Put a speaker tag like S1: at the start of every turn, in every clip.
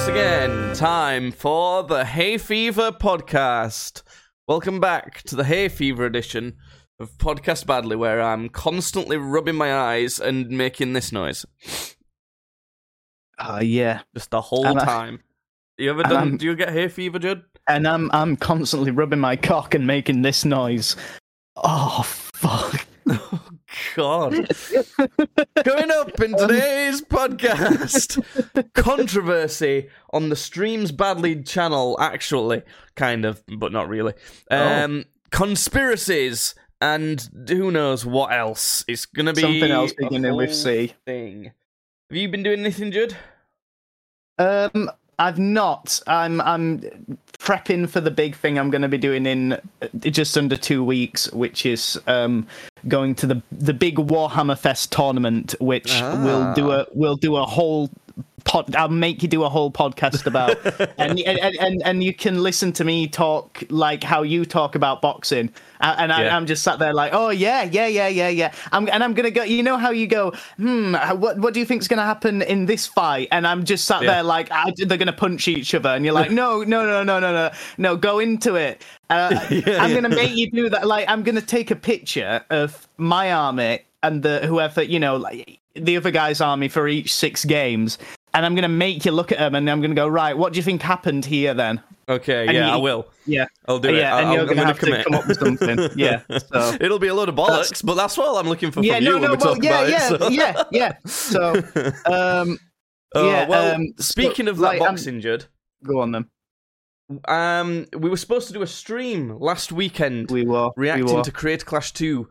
S1: once again, time for the Hay Fever podcast. Welcome back to the Hay Fever edition of Podcast Badly, where I'm constantly rubbing my eyes and making this noise
S2: Uh, yeah.
S1: just the whole
S2: And I-
S1: time. You ever done?
S2: I'm-
S1: Do you get hay fever, Judd?
S2: And I'm I'm constantly rubbing my cock and making this noise. Oh fuck.
S1: Oh God! Coming up in today's podcast, controversy on the Streams Badly channel. Actually, kind of, but not really.
S2: Oh.
S1: Um, conspiracies and who knows what else. It's gonna be
S2: Something else beginning with C.
S1: Thing. Have you been doing anything, Judd?
S2: Um I've not. I'm I'm prepping for the big thing I'm going to be doing in uh, just under 2 weeks which is um going to the the big Warhammer Fest tournament which we'll do a we'll do a whole pod I'll make you do a whole podcast about. And, and and and you can listen to me talk like how you talk about boxing. And I,
S1: Yeah.
S2: I'm just sat there like oh yeah yeah yeah yeah yeah. I'm and I'm gonna go you know how you go hmm what what do you think's gonna happen in this fight? And I'm just sat
S1: Yeah.
S2: there like I, they're gonna punch each other. And you're like no no no no no no no go into it. Uh,
S1: Yeah,
S2: I'm gonna make you do that. Like I'm gonna take a picture of my army and the whoever you know like the other guy's army for each six games and I'm gonna make you look at them and I'm gonna go right what do you think happened here then
S1: Okay,
S2: And
S1: yeah,
S2: you-
S1: I will.
S2: yeah
S1: I'll do it.
S2: yeah
S1: I-
S2: and
S1: I'm,
S2: you're
S1: I'm
S2: gonna
S1: gonna
S2: have
S1: commit.
S2: to come up with something yeah so
S1: It'll be a load of bollocks, but that's what I'm looking for
S2: yeah
S1: from
S2: no
S1: you when
S2: no
S1: we
S2: well
S1: talk
S2: yeah
S1: about
S2: yeah
S1: it. so-
S2: yeah yeah so um
S1: Oh,
S2: Yeah,
S1: well,
S2: um, so,
S1: speaking of that
S2: like, I'm-
S1: boxing, Judd,
S2: go on then
S1: um, we were supposed to do a stream last weekend
S2: we were
S1: reacting
S2: we were.
S1: to Creator Clash 2.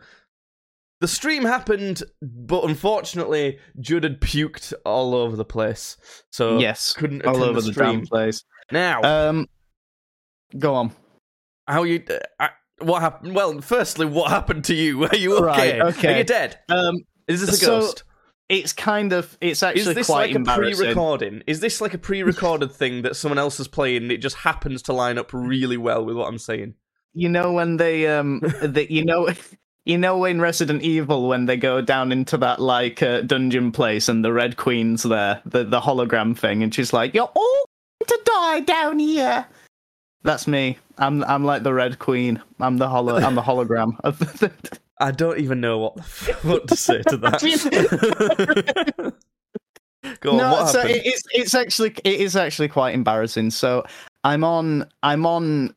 S1: The stream happened, but unfortunately, Judd had puked all over the place, so
S2: yes
S1: couldn't
S2: all over
S1: the
S2: the
S1: stream.
S2: damn place
S1: now,
S2: um go on
S1: how you? Uh, what happened? Well, firstly, what happened to you? Are you
S2: Right,
S1: okay?
S2: okay.
S1: Are you dead?
S2: um
S1: Is this a
S2: So,
S1: ghost?
S2: it's kind of it's actually
S1: Is this
S2: quite
S1: like a pre-recording? Is this like a pre-recorded thing that someone else is playing? And it just happens to line up really well with what I'm saying.
S2: you know when they um that you know you know in Resident Evil when they go down into that like uh, dungeon place and the Red Queen's there, the the hologram thing, and she's like, "You're all to die down here." That's me. I'm I'm like the Red Queen. I'm the holo. I'm the hologram of the.
S1: I don't even know what what to say to that. Go on,
S2: no, so it, it's it's actually it is actually quite embarrassing. So I'm on I'm on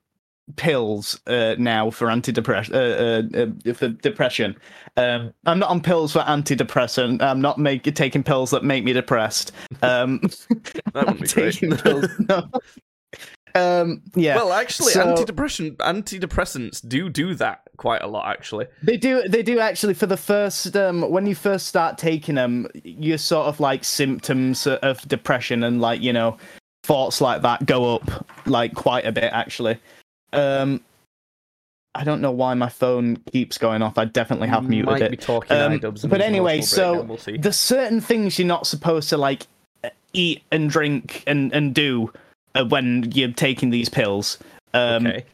S2: pills uh, now for antidepressant uh, uh, uh, for depression. Um, I'm not on pills for antidepressant. I'm not make, taking pills that make me depressed. Um,
S1: That would be great.
S2: pills. No. Um, yeah,
S1: Well, actually,
S2: So-
S1: antidepressant antidepressants do do that quite a lot. Actually,
S2: They do. They do actually. For the first, um, when you first start taking them, your sort of like symptoms of depression and like you know thoughts like that go up like quite a bit actually. Um, I don't know why my phone keeps going off. I definitely have muted
S1: Might
S2: it.
S1: be talking
S2: Um, but anyway, so
S1: we'll
S2: there's certain things you're not supposed to like eat and drink and and do uh, when you're taking these pills. Um,
S1: okay.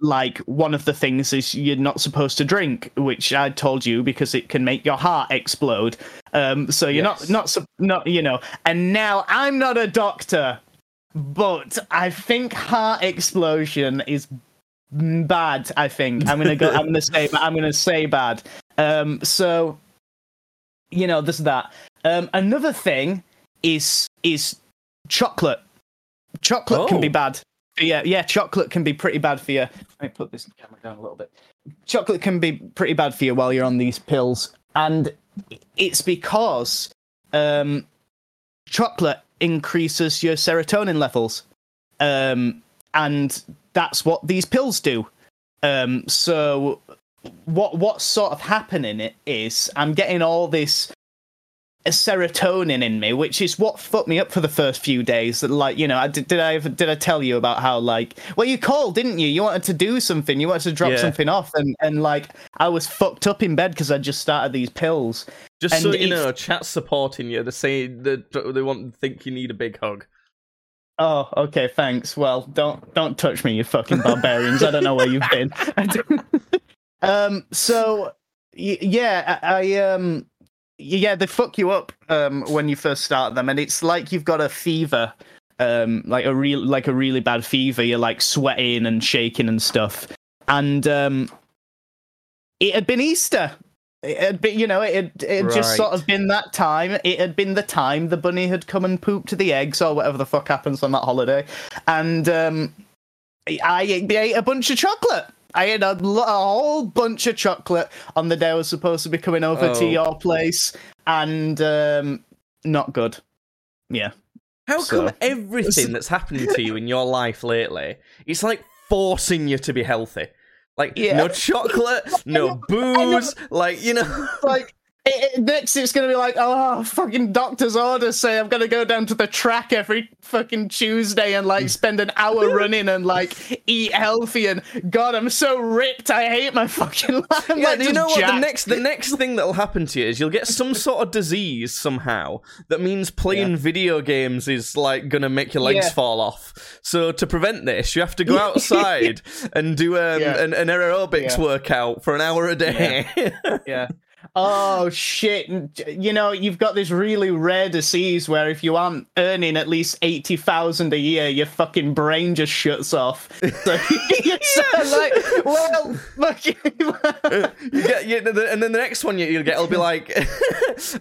S2: like one of the things is you're not supposed to drink, which I told you because it can make your heart explode. Um, so you're
S1: Yes.
S2: not not not you know. And now I'm not a doctor, but I think heart explosion is bad. I think I'm gonna go. I'm gonna say. I'm gonna say bad. Um, so you know, there's that. Um, another thing is is chocolate. Chocolate can be
S1: Oh.
S2: bad. Yeah, yeah, chocolate can be pretty bad for you. Let me put this camera down a little bit. Chocolate can be pretty bad for you while you're on these pills, and it's because um, chocolate increases your serotonin levels, um, and that's what these pills do. Um, so, what what's sort of happening it is I'm getting all this serotonin in me, which is what fucked me up for the first few days. That, Like, you know, I did, did I ever, did I tell you about how like, well, you called, didn't you? You wanted to do something, you wanted to drop
S1: Yeah.
S2: something off, and and like, I was fucked up in bed because I just started these pills.
S1: Just
S2: and
S1: so you know, chat's supporting you. They say that they want think you need a big hug.
S2: Oh, okay, thanks. Well, don't don't touch me, you fucking barbarians. I don't know where you've been. um, so y- yeah, I, I um, yeah, they fuck you up um when you first start them, and it's like you've got a fever um, like a real like a really bad fever. You're like sweating and shaking and stuff. And um, it had been Easter. It had been, you know, it had, it had just sort of been that time. It had been the time the bunny had come and pooped the eggs or whatever the fuck happens on that holiday. And um, I ate a bunch of chocolate. I had a, a whole bunch of chocolate on the day I was supposed to be coming over
S1: Oh.
S2: to your place, and um, not good. Yeah.
S1: How
S2: So-
S1: come everything that's happening to you in your life lately, it's like forcing you to be healthy? Like
S2: Yeah.
S1: no chocolate, no booze, like you know.
S2: like it, it- next it's gonna be like oh fucking doctor's orders say i'm gonna go down to the track every fucking tuesday and like spend an hour running and like eat healthy and god i'm so ripped i hate my fucking life I'm,
S1: Yeah,
S2: like,
S1: do you know what? The next, the next thing that'll happen to you is you'll get some sort of disease somehow that means playing video games is like gonna make your legs
S2: Yeah.
S1: fall off. So to prevent this, you have to go outside and do um,
S2: Yeah.
S1: an, an aerobics
S2: Yeah.
S1: workout for an hour a day.
S2: yeah oh shit you know you've got this really rare disease where if you aren't earning at least 80,000 a year your fucking brain just shuts off so so like well fucking
S1: you get, you, and then the next one you, you'll get will be like,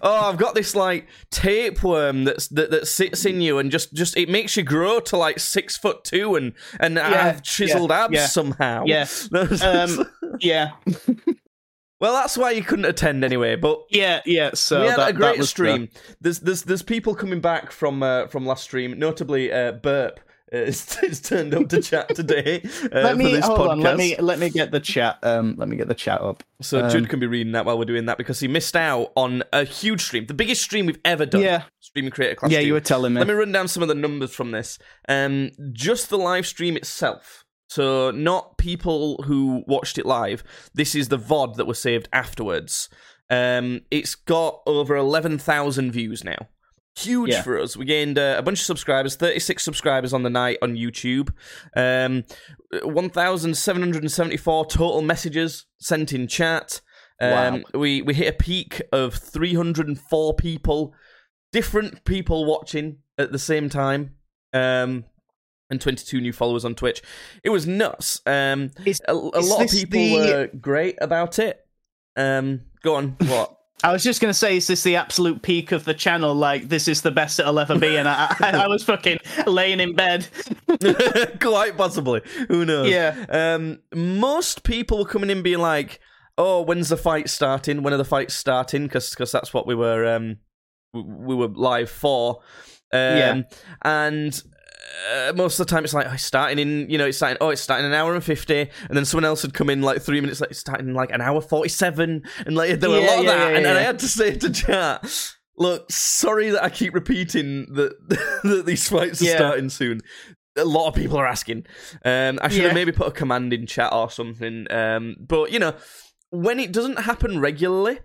S1: "Oh, I've got this like tapeworm that's that, that sits in you and just just it makes you grow to like six foot two and and have chiseled
S2: yeah,
S1: abs
S2: yeah.
S1: somehow."
S2: Yeah. um yeah
S1: well, that's why you couldn't attend anyway. But
S2: yeah yeah so
S1: we had
S2: that,
S1: a great
S2: was the-
S1: stream. There's there's there's people coming back from uh, from last stream, notably uh, Burp. Uh, is, is turned up to chat today uh,
S2: let me
S1: for this
S2: hold
S1: podcast.
S2: on let me let me get the chat um let me get the chat up
S1: So
S2: Um,
S1: Judd can be reading that while we're doing that because he missed out on a huge stream, the biggest stream we've ever done.
S2: Yeah.
S1: streaming creator clash.
S2: yeah
S1: stream.
S2: you were telling me
S1: Let me run down some of the numbers from this. Um, just the live stream itself. So not people who watched it live. This is the VOD that was saved afterwards. Um, it's got over eleven thousand views now. Huge
S2: Yeah.
S1: for us. We gained uh, a bunch of subscribers, 36 subscribers on the night on YouTube. Um, 1,774 total messages sent in chat. Um, we, we hit a peak of 304 people, different people watching at the same time. Um, and 22 new followers on Twitch. It was nuts. Um,
S2: Is-
S1: a, a
S2: is
S1: lot of people
S2: the-
S1: were great about it. Um, go on, what?
S2: I was just gonna say, is this the absolute peak of the channel? Like, this is the best it'll ever be, and I, I, I was fucking laying in bed.
S1: Quite possibly. Who knows?
S2: Yeah.
S1: Um, most people were coming in being like, "Oh, when's the fight starting? When are the fights starting?" Because that's what we were um w- we were live for. Um,
S2: Yeah.
S1: And uh, most of the time, it's like oh, it's starting in you know it's starting oh it's starting an hour and fifty, and then someone else had come in like three minutes like it's starting like an hour forty seven, and like there were a
S2: Yeah,
S1: lot of
S2: yeah,
S1: that,
S2: yeah,
S1: and then I had to say to chat. Look, sorry that I keep repeating that, that these fights are starting soon a lot of people are asking. Um, I should have maybe put a command in chat or something. Um, but you know, when it doesn't happen regularly,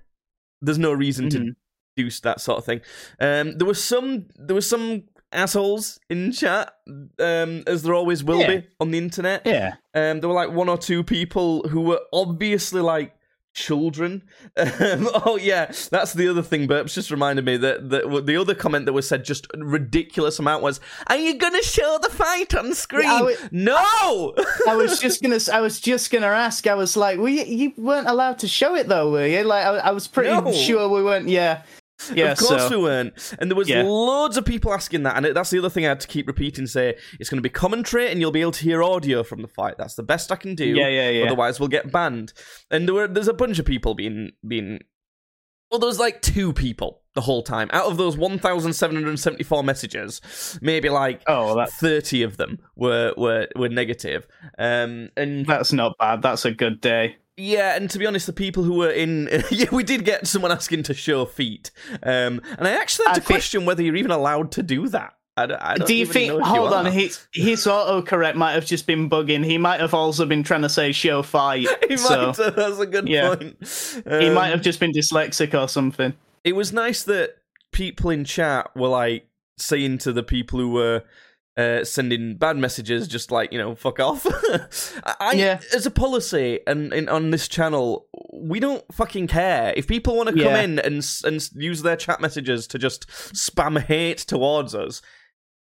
S1: there's no reason to
S2: Mhm.
S1: do that sort of thing. Um, there was some, there was some assholes in chat, um, as there always will
S2: Yeah.
S1: be on the internet.
S2: Yeah.
S1: Um, there were like one or two people who were obviously like children. Um, oh yeah, that's the other thing. Burps just reminded me that, that the other comment that was said just a ridiculous amount was, "Are you gonna show the fight on screen?"
S2: I w-
S1: no.
S2: I was just gonna. I was just gonna ask. I was like, "We you weren't allowed to show it though, were you?" Like, I, I was pretty
S1: No.
S2: sure we weren't. Yeah, yeah.
S1: of course
S2: so
S1: we weren't. And there was
S2: Yeah.
S1: loads of people asking that, and that's the other thing I had to keep repeating. Say it's going to be commentary, and you'll be able to hear audio from the fight. That's the best I can do.
S2: Yeah, yeah, yeah.
S1: Otherwise, we'll get banned. And there were there's a bunch of people being being. Well, there was like two people the whole time. Out of those 1,774 messages, maybe like
S2: oh, that,
S1: 30 of them were were were negative. Um, and
S2: that's not bad. That's a good day.
S1: Yeah, and to be honest, the people who were in, yeah, we did get someone asking to show feet, um, and I actually had
S2: I
S1: to
S2: think-
S1: question whether you're even allowed to do that. I don't, I don't
S2: Do you
S1: even
S2: think?
S1: know
S2: Hold
S1: you
S2: on,
S1: are.
S2: his his autocorrect might have just been bugging. He might have also been trying to say show fight.
S1: He
S2: so
S1: might have, that's a good
S2: yeah.
S1: point.
S2: he
S1: Um,
S2: might have just been dyslexic or something.
S1: It was nice that people in chat were like saying to the people who were uh, sending bad messages, just like you know, fuck off. I,
S2: Yeah.
S1: as a policy, and, and on this channel, we don't fucking care if people want to come
S2: Yeah.
S1: in and and use their chat messages to just spam hate towards us.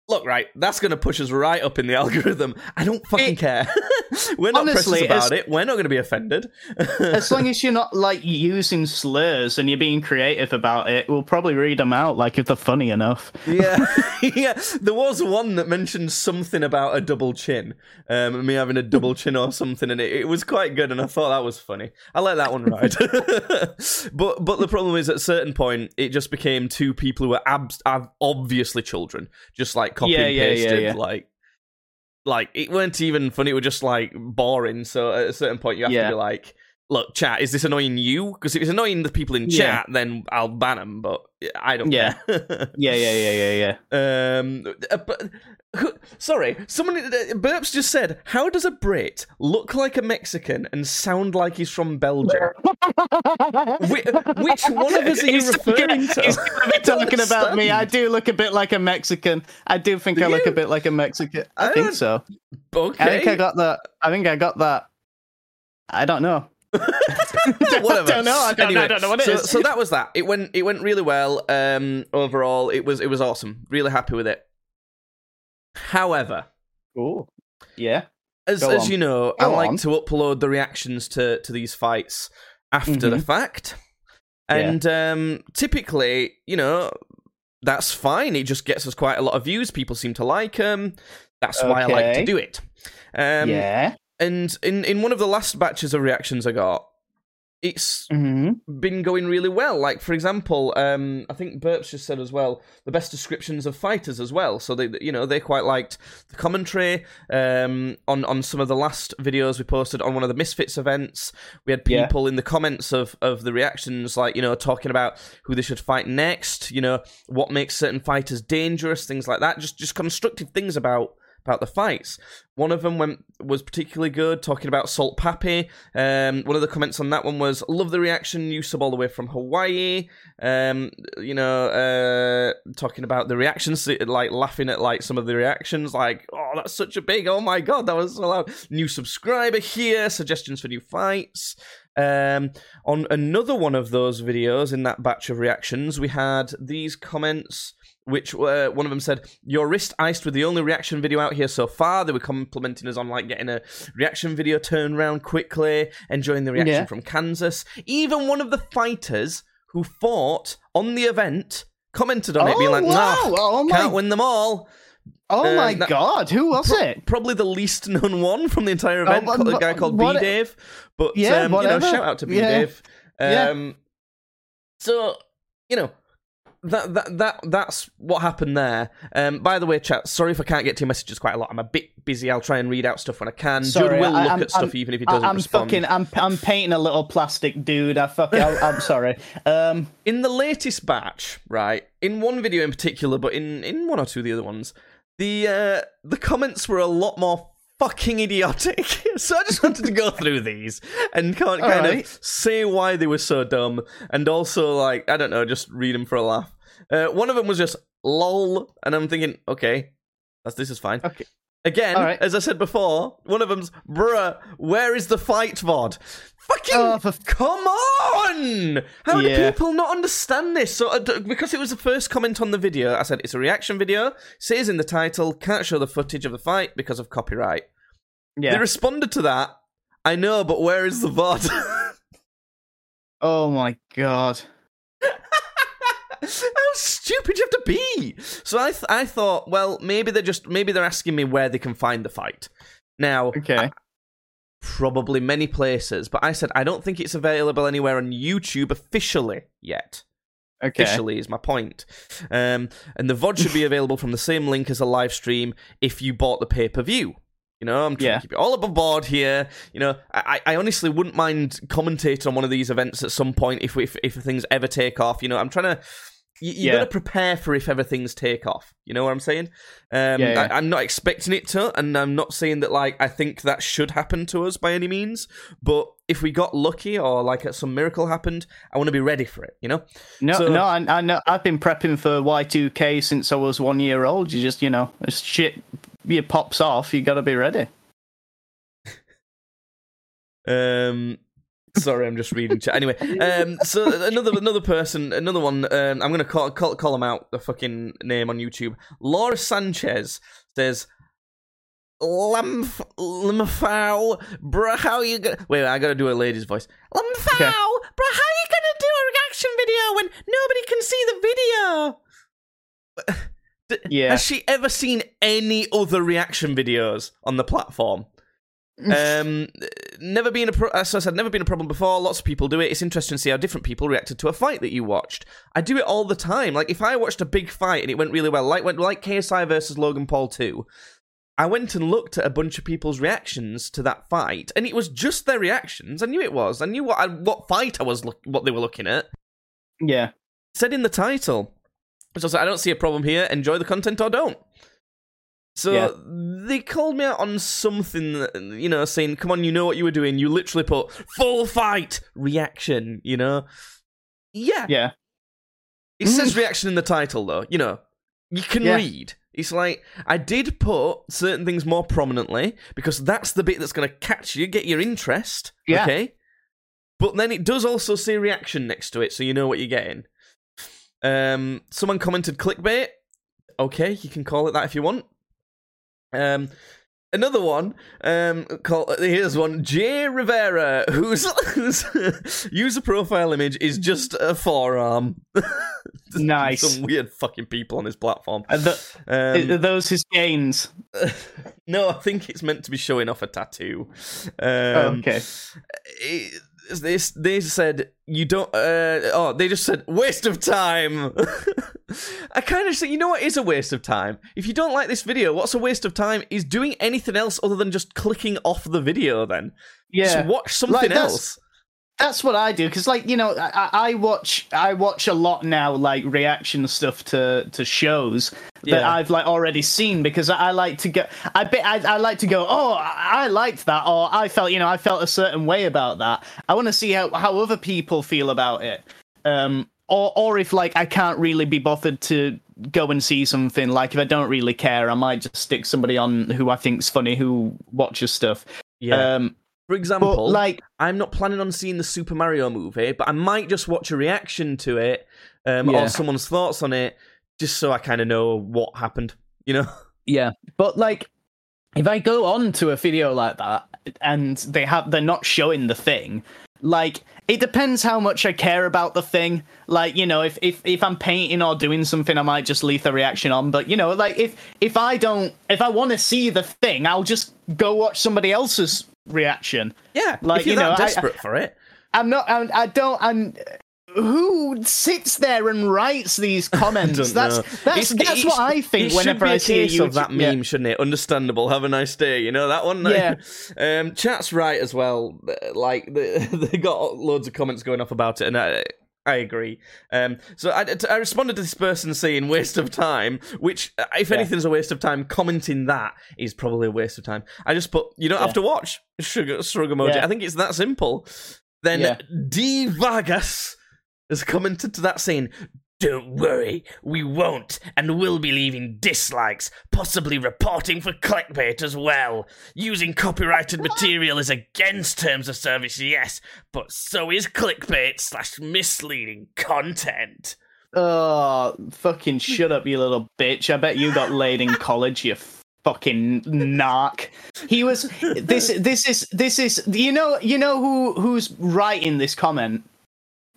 S1: Look, right, that's going to push us right up in the algorithm. I don't fucking
S2: It-
S1: care. We're not
S2: Honestly,
S1: precious about it. We're not going to be offended.
S2: as long as you're not like using slurs and you're being creative about it, we'll probably read them out. Like if they're funny enough.
S1: yeah, yeah. There was one that mentioned something about a double chin, um, me having a double chin or something, and it, it was quite good, and I thought that was funny. I let that one ride. but but the problem is, at a certain point, it just became two people who were abs- ab- obviously children, just like copy
S2: Yeah,
S1: and
S2: yeah, yeah,
S1: pasted,
S2: yeah.
S1: like. Like it weren't even funny; it was just like boring. So at a certain point, you have to be like, "Look, chat, is this annoying you? Because if it's annoying the people in
S2: Yeah.
S1: chat, then I'll ban them." But I don't
S2: Yeah.
S1: care.
S2: Yeah, yeah, yeah, yeah, yeah.
S1: Um, uh, but who- sorry, someone uh, Burps just said, "How does a Brit look like a Mexican and sound like he's from Belgium?" Whi- which one of us are you
S2: He's talking-
S1: referring to?
S2: He's gonna be talking about me. I do look a bit like a Mexican. I do think
S1: Do
S2: I look
S1: you?
S2: a bit like a Mexican. I,
S1: I
S2: think so.
S1: Okay,
S2: I think I got that. I think I got that. I don't know.
S1: whatever.
S2: Don't know. I don't,
S1: Anyway,
S2: I don't know what it
S1: so,
S2: is.
S1: so that was that. It went. It went really well. Um, overall, it was. It was awesome. Really happy with it. However,
S2: Cool. Yeah.
S1: as
S2: Go
S1: as
S2: on.
S1: you know, I like
S2: on.
S1: to upload the reactions to to these fights after the
S2: Mhm.
S1: fact,
S2: Yeah.
S1: and um, typically, you know, that's fine. It just gets us quite a lot of views. People seem to like them. That's why I like to do it. Um,
S2: yeah.
S1: And in in one of the last batches of reactions I got, it's
S2: hmm
S1: been going really well. Like for example, um, I think Burps just said as well the best descriptions of fighters as well. So they, you know, they quite liked the commentary um, on on some of the last videos we posted on one of the Misfits events. We had
S2: Yeah.
S1: people in the comments of of the reactions, like you know, talking about who they should fight next. You know, what makes certain fighters dangerous, things like that. Just just constructive things about about the fights. One of them went was particularly good, talking about Salt Papi. Um, one of the comments on that one was, "Love the reaction, you sub all the way from Hawaii." Um, you know, uh, talking about the reactions, like laughing at like some of the reactions, like, "Oh, that's such a big! Oh my god, that was so loud!" New subscriber here, suggestions for new fights. Um, on another one of those videos in that batch of reactions, we had these comments which uh, one of them said, "Your wrist iced with the only reaction video out here so far." They were complimenting us on like getting a reaction video turned around quickly, enjoying the reaction
S2: Yeah.
S1: from Kansas. Even one of the fighters who fought on the event commented on it, being
S2: Oh,
S1: like,
S2: wow.
S1: "Nah,
S2: Oh, my-
S1: can't win them all."
S2: Oh
S1: Uh,
S2: my
S1: that-
S2: god, who was it?
S1: Probably the least known one from the entire event,
S2: but-
S1: a guy called B Dave. But
S2: Yeah,
S1: um, you know, shout out to B Dave.
S2: Yeah.
S1: Um, so you know. That, that that that's what happened there. Um, by the way, chat. Sorry if I can't get to your messages quite a lot. I'm a bit busy. I'll try and read out stuff when I can.
S2: Sorry,
S1: Judd will
S2: I-
S1: look
S2: I'm-
S1: at stuff
S2: I'm-
S1: even if he doesn't
S2: I'm
S1: respond.
S2: fucking. I'm I'm painting a little plastic dude. I fuck. I, I'm sorry. Um.
S1: in the latest batch, right? In one video in particular, but in in one or two of the other ones, the uh, the comments were a lot more fucking idiotic. so I just wanted to go through these and kind, kind
S2: Alright.
S1: of say why they were so dumb, and also like I don't know, just read them for a laugh. Uh, one of them was just lol, and I'm thinking, okay, that's this is fine.
S2: Okay.
S1: Again,
S2: Alright.
S1: as I said before, one of them's bruh, where is the fight VOD? Fucking
S2: Oh, for-
S1: come on! How do people not understand this? So, uh, because it was the first comment on the video, I said it's a reaction video. Says in the title, can't show the footage of the fight because of copyright. They responded to that. I know, but where is the VOD?
S2: Oh my god.
S1: How stupid you have to be! So I, th- I thought, well, maybe they're just maybe they're asking me where they can find the fight. Now,
S2: Okay.
S1: probably many places, but I said I don't think it's available anywhere on YouTube officially yet.
S2: Okay.
S1: Officially is my point. Um, and the VOD should be available from the same link as a live stream if you bought the pay per view. You know, I'm trying
S2: Yeah.
S1: to keep it all above board here. You know, I, I honestly wouldn't mind commentating on one of these events at some point if if, if things ever take off. You know, I'm trying to. You, you
S2: Yeah.
S1: got to prepare for if ever things take off. You know what I'm saying? Um,
S2: Yeah.
S1: I, I'm not expecting it to, and I'm not saying that like I think that should happen to us by any means. But if we got lucky or like some miracle happened, I want to be ready for it. You know?
S2: No,
S1: So-
S2: no, I, I know. I've been prepping for Y2K since I was one year old. You just, you know, shit, it pops off. You got to be ready.
S1: Um, Sorry, I'm just reading chat. Anyway, um, so another another person, another one. Um, I'm gonna call call call him out. The fucking name on YouTube. Laura Sanchez says, "Lamf Lamfow, bruh, how you gonna?" Wait, I gotta do a lady's voice. Lamfow,
S2: Okay.
S1: bruh, how you gonna do a reaction video when nobody can see the video?
S2: Yeah.
S1: Has she ever seen any other reaction videos on the platform? um, never been a pro- as I said, never been a problem before. Lots of people do it. It's interesting to see how different people reacted to a fight that you watched. I do it all the time. Like if I watched a big fight and it went really well, like went like KSI versus Logan Paul two. I went and looked at a bunch of people's reactions to that fight, and it was just their reactions. I knew it was. I knew what I, what fight I was look, what they were looking at.
S2: Yeah.
S1: Said in the title. So I said, I don't see a problem here. Enjoy the content or don't. So
S2: Yeah.
S1: they called me out on something, you know, saying, "Come on, you know what you were doing. You literally put full fight reaction." You know, yeah.
S2: Yeah.
S1: It says mm. reaction in the title, though. You know, you can
S2: Yeah.
S1: read. It's like I did put certain things more prominently because that's the bit that's going to catch you, get your interest.
S2: Yeah.
S1: Okay. But then it does also say reaction next to it, so you know what you're getting. Um, someone commented clickbait. Okay, you can call it that if you want. Um, another one. Um, call here's one. Jay Rivera, whose whose user profile image is just a forearm.
S2: Nice.
S1: Some weird fucking people on his platform.
S2: Are, the,
S1: Um,
S2: are those his gains?
S1: no, I think it's meant to be showing off a tattoo. Um,
S2: Oh, okay.
S1: it- they they said you don't. Uh, oh, they just said waste of time. I kind of say, you know what is a waste of time? If you don't like this video, what's a waste of time? Is doing anything else other than just clicking off the video. Then
S2: Yeah.
S1: just watch something
S2: Like,
S1: else.
S2: That's what I do because, like, you know, I, I watch I watch a lot now, like reaction stuff to to shows that
S1: Yeah.
S2: I've like already seen because I, I like to go. I bet I, I like to go. Oh, I I liked that, or I felt, you know, I felt a certain way about that. I want to see how how other people feel about it. Um, or or if like I can't really be bothered to go and see something. Like if I don't really care, I might just stick somebody on who I think's funny who watches stuff.
S1: Yeah.
S2: Um,
S1: For
S2: but
S1: example,
S2: like
S1: I'm not planning on seeing the Super Mario movie, but I might just watch a reaction to it um,
S2: Yeah.
S1: or someone's thoughts on it, just so I kind of know what happened. You know?
S2: Yeah, but like, if I go on to a video like that and they have they're not showing the thing, like it depends how much I care about the thing. Like you know, if if if I'm painting or doing something, I might just leave the reaction on. But you know, like if if I don't if I want to see the thing, I'll just go watch somebody else's reaction.
S1: Yeah.
S2: Like,
S1: if you're
S2: you know,
S1: that
S2: I-
S1: desperate for it.
S2: I'm not. I'm, I don't. I'm. Who sits there and writes these comments? that's
S1: know.
S2: that's
S1: It's-
S2: that's
S1: it
S2: what I think whenever I see a
S1: case of that
S2: YouTube- yeah.
S1: meme, shouldn't it? Understandable. Have a nice day. You know that one.
S2: Yeah.
S1: um, chat's right as well. Like they, they got loads of comments going off about it, and I. I agree. Um, so I, I responded to this person saying waste of time, which, uh, if
S2: Yeah.
S1: anything's a waste of time, commenting that is probably a waste of time. I just put, you don't have to watch. Sugar, shrug emoji.
S2: Yeah.
S1: I think it's that simple. Then
S2: Yeah.
S1: D. Vargas has commented to that saying, Don't worry, we won't, and will be leaving dislikes, possibly reporting for clickbait as well. Using copyrighted material is against terms of service, yes, but so is clickbait slash misleading content.
S2: Oh, fucking shut up, you little bitch. I bet you got laid in college, you fucking narc. He was this this is this is you know you know who who's writing this comment?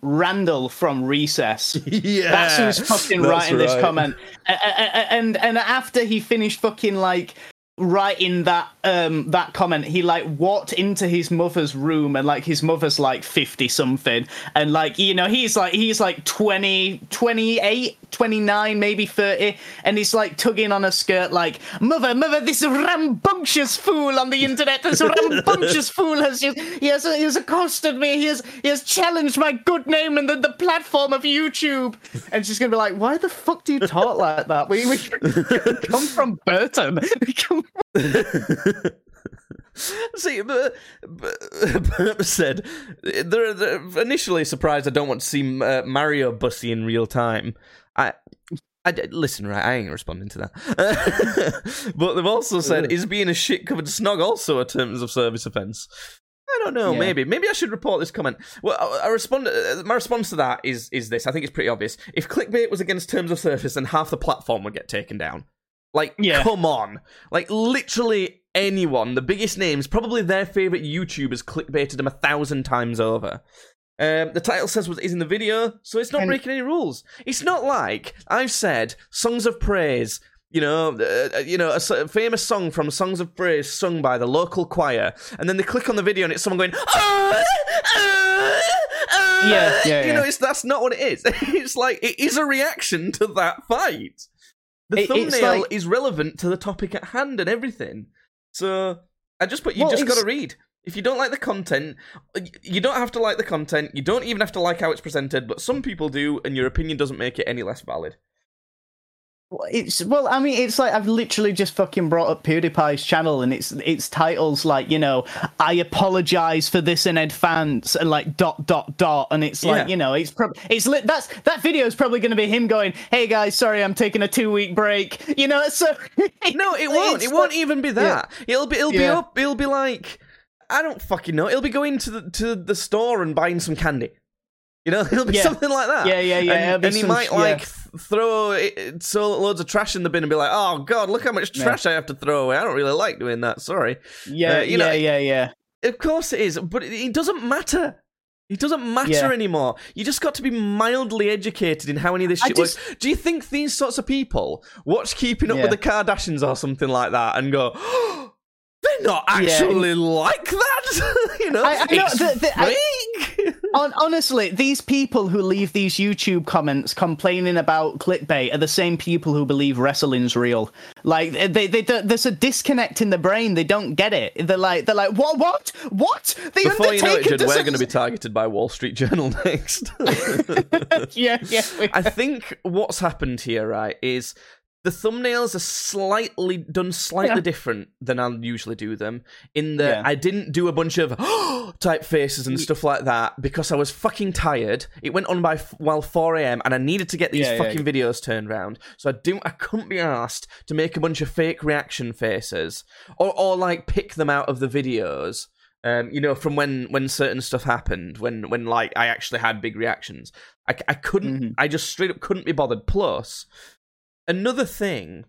S2: Randall from Recess.
S1: yeah.
S2: That's who's fucking
S1: That's
S2: writing this comment. A- a- a- And and after he finished fucking like writing that um that comment he like walked into his mother's room and like his mother's like 50 something and like you know he's like he's like 20 28 29 maybe 30 and he's like tugging on her skirt like mother mother this rambunctious fool on the internet. This rambunctious fool has just he has, he has accosted me. He has he has challenged my good name and the, the platform of youtube. And she's gonna be like why the fuck do you talk like that? We, we come from burton. We come
S1: See, but, but, said they're, they're initially surprised I don't want to see uh, Mario Bussy in real time. I, I listen, right? I ain't responding to that. but they've also said, "Is being a shit covered snog also a terms of service offence. I don't know.
S2: Yeah.
S1: Maybe, maybe I should report this comment. Well, I, I respond. Uh, my response to that is is this. I think it's pretty obvious. If clickbait was against terms of service, then half the platform would get taken down. Like,
S2: Yeah.
S1: come on. Like, literally anyone, the biggest names, probably their favorite YouTubers, clickbaited them a thousand times over. Um, the title says what is in the video, so it's not
S2: And-
S1: breaking any rules. It's not like I've said songs of praise. You know, uh, uh, you know, a, a famous song from Songs of Praise sung by the local choir, and then they click on the video and it's someone going, "Ah, ah, ah."
S2: Yeah, yeah,
S1: You know, it's that's not what it is. It's like it is a reaction to that fight. The
S2: It-
S1: thumbnail
S2: like-
S1: is relevant to the topic at hand and everything. So I just put you
S2: Well,
S1: just got to read. If you don't like the content, you don't have to like the content. You don't even have to like how it's presented, but some people do, and your opinion doesn't make it any less valid.
S2: Well, It's well, I mean, it's like I've literally just fucking brought up PewDiePie's channel, and it's it's titles like you know, I apologize for this in advance, and like dot dot dot, and it's like
S1: Yeah.
S2: you know, it's probably it's lit. That's that video is probably going to be him going, "Hey guys, sorry, I'm taking a two week break." You know, so
S1: No, it won't. It won't
S2: like-
S1: even be that. It'll be. It'll be
S2: Yeah.
S1: up. It'll be like I don't fucking know. It'll be going to the to the store and buying some candy. You know, it'll be
S2: Yeah.
S1: something like that.
S2: Yeah, yeah, yeah,
S1: And, and he
S2: some
S1: might like
S2: yeah.
S1: throw it, so loads of trash in the bin and be like, "Oh God, look how much
S2: Yeah.
S1: trash I have to throw away. I don't really like doing that. Sorry."
S2: yeah,
S1: Uh, you
S2: yeah,
S1: know-
S2: yeah, yeah.
S1: Of course it is, but it, doesn't matter. It doesn't matter
S2: Yeah.
S1: anymore. You just got to be mildly educated in how any of this shit
S2: just-
S1: works. Do you think these sorts of people watch Keeping Up
S2: Yeah.
S1: with the Kardashians or something like that and go, oh, they're not
S2: Yeah.
S1: actually like that? you know,
S2: I- I know, the- the- I- honestly, these people who leave these YouTube comments complaining about clickbait are the same people who believe wrestling's real. Like they, they, there's a disconnect in the brain. They don't get it. They're like, they're like, what, what, what? The
S1: Before you know it,
S2: Undertaker
S1: Judd, we're going to be targeted by Wall Street Journal next.
S2: yeah, yeah.
S1: I think what's happened here, right, is the thumbnails are slightly done slightly
S2: Yeah.
S1: different than I usually do them. In that
S2: Yeah.
S1: I didn't do a bunch of type faces and stuff like that because I was fucking tired. It went on by f- while 4 a.m. and I needed to get these
S2: Yeah,
S1: fucking videos turned around. So I didn't. I couldn't be asked to make a bunch of fake reaction faces or or like pick them out of the videos. Um, you know, from when when certain stuff happened, when when like I actually had big reactions, I, I couldn't.
S2: Mhm.
S1: I just straight up couldn't be bothered. Plus, another thing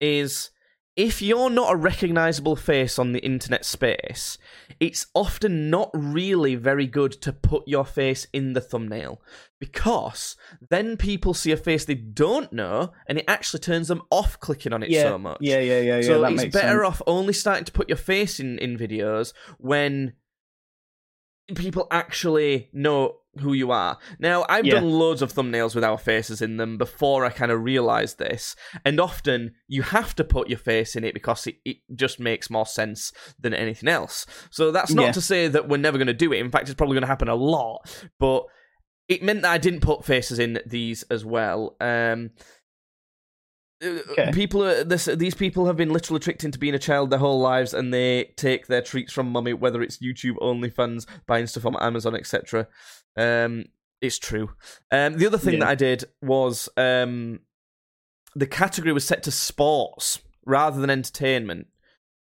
S1: is if you're not a recognizable face on the internet space, it's often not really very good to put your face in the thumbnail because then people see a face they don't know and it actually turns them off clicking on it
S2: yeah,
S1: so much.
S2: yeah, yeah, yeah, yeah.
S1: So
S2: that
S1: it's better
S2: sense.
S1: off only starting to put your face in, in videos when people actually know who you are. Now, I've
S2: Yeah.
S1: done loads of thumbnails with our faces in them before I kind of realized this, and often you have to put your face in it because it, it just makes more sense than anything else. So that's not
S2: Yeah.
S1: to say that we're never going to do it. In fact, it's probably going to happen a lot, but it meant that I didn't put faces in these as well. Um, uh,
S2: Okay.
S1: People are this. These people have been literally tricked into being a child their whole lives, and they take their treats from mummy, whether it's YouTube, OnlyFans, buying stuff on Amazon, etc. Um, it's true. Um, the other thing
S2: Yeah.
S1: that I did was um, the category was set to sports rather than entertainment.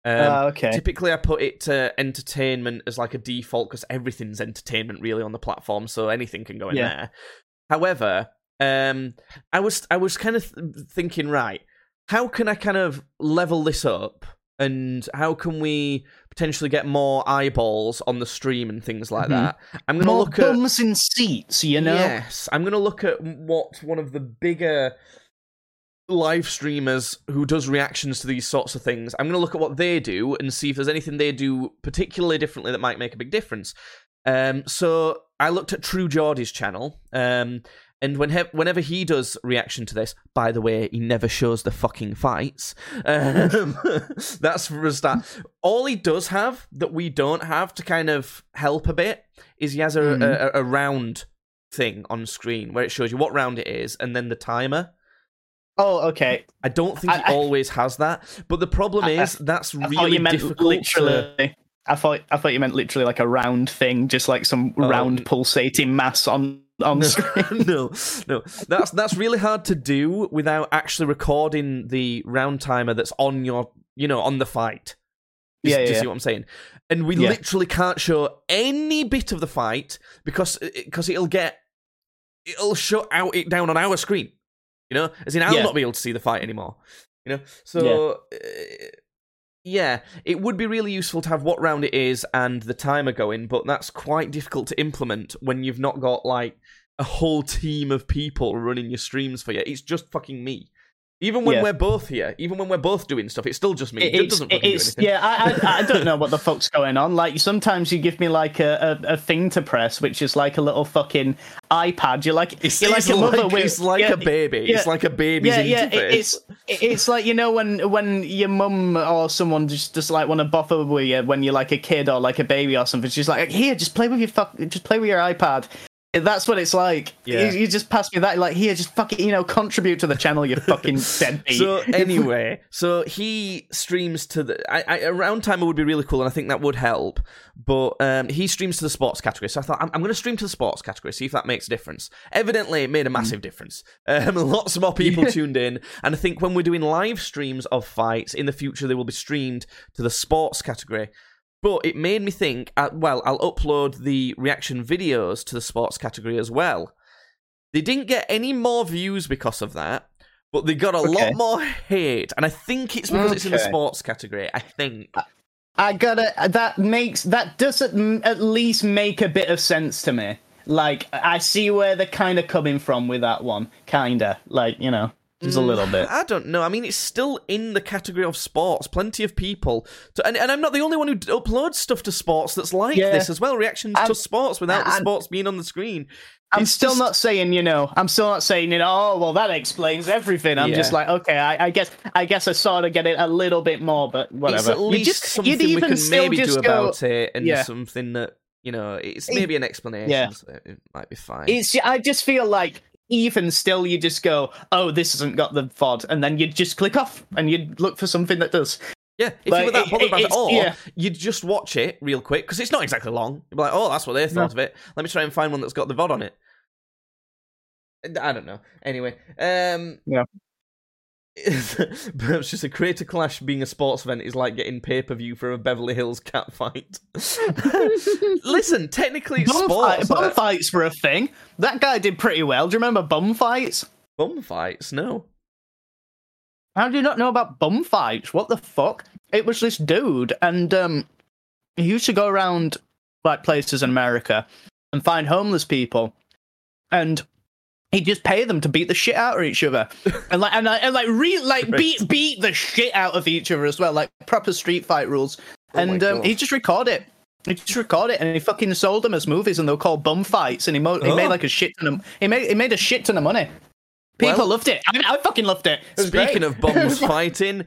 S1: Um,
S2: Ah, okay.
S1: Typically, I put it to entertainment as like a default because everything's entertainment really on the platform, so anything can go in
S2: Yeah.
S1: there. However, um, I was I was kind of th- thinking, right, how can I kind of level this up, and how can we potentially get more eyeballs on the stream and things like
S2: Mhm.
S1: that? I'm going to look at
S2: bums in seats, you know.
S1: Yes, I'm going to look at what one of the bigger live streamers who does reactions to these sorts of things. I'm going to look at what they do and see if there's anything they do particularly differently that might make a big difference. Um, so I looked at True Geordie's channel, um, and when whenever he does reaction to this, by the way, he never shows the fucking fights. Um, that's for a start. All he does have that we don't have to kind of help a bit is he has a,
S2: Mhm.
S1: a, a round thing on screen where it shows you what round it is and then the timer.
S2: Oh, okay.
S1: I don't think he
S2: I- I-
S1: always has that, but the problem
S2: I- I-
S1: is that's
S2: I
S1: really difficult. to-
S2: I thought I thought you meant literally like a round thing, just like some
S1: Oh,
S2: round pulsating mass on on screen.
S1: no, no, that's that's really hard to do without actually recording the round timer that's on your, you know, on the fight. Do you-
S2: Yeah,
S1: do you see what I'm saying? and we
S2: Yeah.
S1: literally can't show any bit of the fight because because it'll get it'll shut out it down on our screen. You know, as in I'll
S2: Yeah.
S1: not be able to see the fight anymore. You know, so uh, yeah, it would be really useful to have what round it is and the timer going, but that's quite difficult to implement when you've not got like a whole team of people running your streams for you. It's just fucking me. Even when
S2: Yeah.
S1: we're both here, even when we're both doing stuff, it's still just me. It,
S2: It's,
S1: doesn't do anything.
S2: yeah, I, I I don't know what the fuck's going on. Like sometimes you give me like a, a, a thing to press, which is like a little fucking iPad. You're like
S1: It's,
S2: you're
S1: it's
S2: like a mother
S1: like,
S2: with
S1: it's like
S2: yeah,
S1: a baby.
S2: yeah,
S1: it's like a baby's
S2: yeah, yeah.
S1: interface.
S2: it- It's it's like you know when when your mum or someone just just like want to bother with you when you're like a kid or like a baby or something. She's like, here, just play with your fuck, just play with your iPad. That's what it's like.
S1: Yeah.
S2: You, you just pass me that, like, here, just fucking, you know, contribute to the channel, you fucking deadbeat.
S1: So anyway, so he streams to the I round timer would be really cool, and I think that would help. But um, he streams to the sports category, so I thought I'm, I'm going to stream to the sports category, see if that makes a difference. Evidently, it made a massive difference. Um, lots more people tuned in, and I think when we're doing live streams of fights in the future, they will be streamed to the sports category. But it made me think, uh, well, I'll upload the reaction videos to the sports category as well. They didn't get any more views because of that, but they got a
S2: Okay.
S1: lot more hate. And I think it's because it's in the sports category. I think.
S2: I gotta. That makes that doesn't at least make a bit of sense to me. Like I see where they're kind of coming from with that one, kinda. Like you know, just a mm, little bit.
S1: I don't know. I mean, it's still in the category of sports. Plenty of people, to, and, and I'm not the only one who uploads stuff to sports that's like
S2: Yeah.
S1: this as well. Reactions
S2: I'm-
S1: to sports without the
S2: I'm-
S1: sports being on the screen.
S2: I'm
S1: It's
S2: still
S1: just-
S2: not saying, you know, I'm still not saying, you know, oh well, that explains everything. I'm just like, okay, I, I guess, I guess I sort of get it a little bit more, but whatever.
S1: It's at
S2: You
S1: least
S2: just-
S1: something we can maybe do
S2: go-
S1: about it, and
S2: Yeah.
S1: something that you know, it's maybe an explanation.
S2: yeah.
S1: so it might be fine.
S2: It's. I just feel like even still, you just go, oh, this hasn't got the VOD, and then you just click off and you look for something that does.
S1: Yeah, if
S2: Like,
S1: you were that bothered
S2: it-
S1: about it, or
S2: yeah.
S1: you'd just watch it real quick because it's not exactly long. You'd be like, "Oh, that's what they thought of it. Let me try and find one that's got the VOD on it." I don't know. Anyway, um,
S2: Yeah.
S1: Perhaps just a creator clash being a sports event is like getting pay per view for a Beverly Hills cat fight. Listen, technically
S2: Bum,
S1: sports.
S2: fight, bum fights were a thing. That guy did pretty well. Do you remember bum fights?
S1: bum fights, no.
S2: How do you not know about bum fights? What the fuck? It was this dude, and um, he used to go around like places in America and find homeless people, and he'd just pay them to beat the shit out of each other, and like and, like- and like re like beat beat the shit out of each other as well, like proper street fight rules.
S1: Oh
S2: and um, he just record it. He just record it, and he fucking sold them as movies, and they were called bum fights. And he, mo- he
S1: Oh.
S2: made like a shit ton of he made he made a shit ton of money. People
S1: Well-
S2: loved it. I mean, I fucking loved it. It
S1: Speaking
S2: great.
S1: of bums fighting,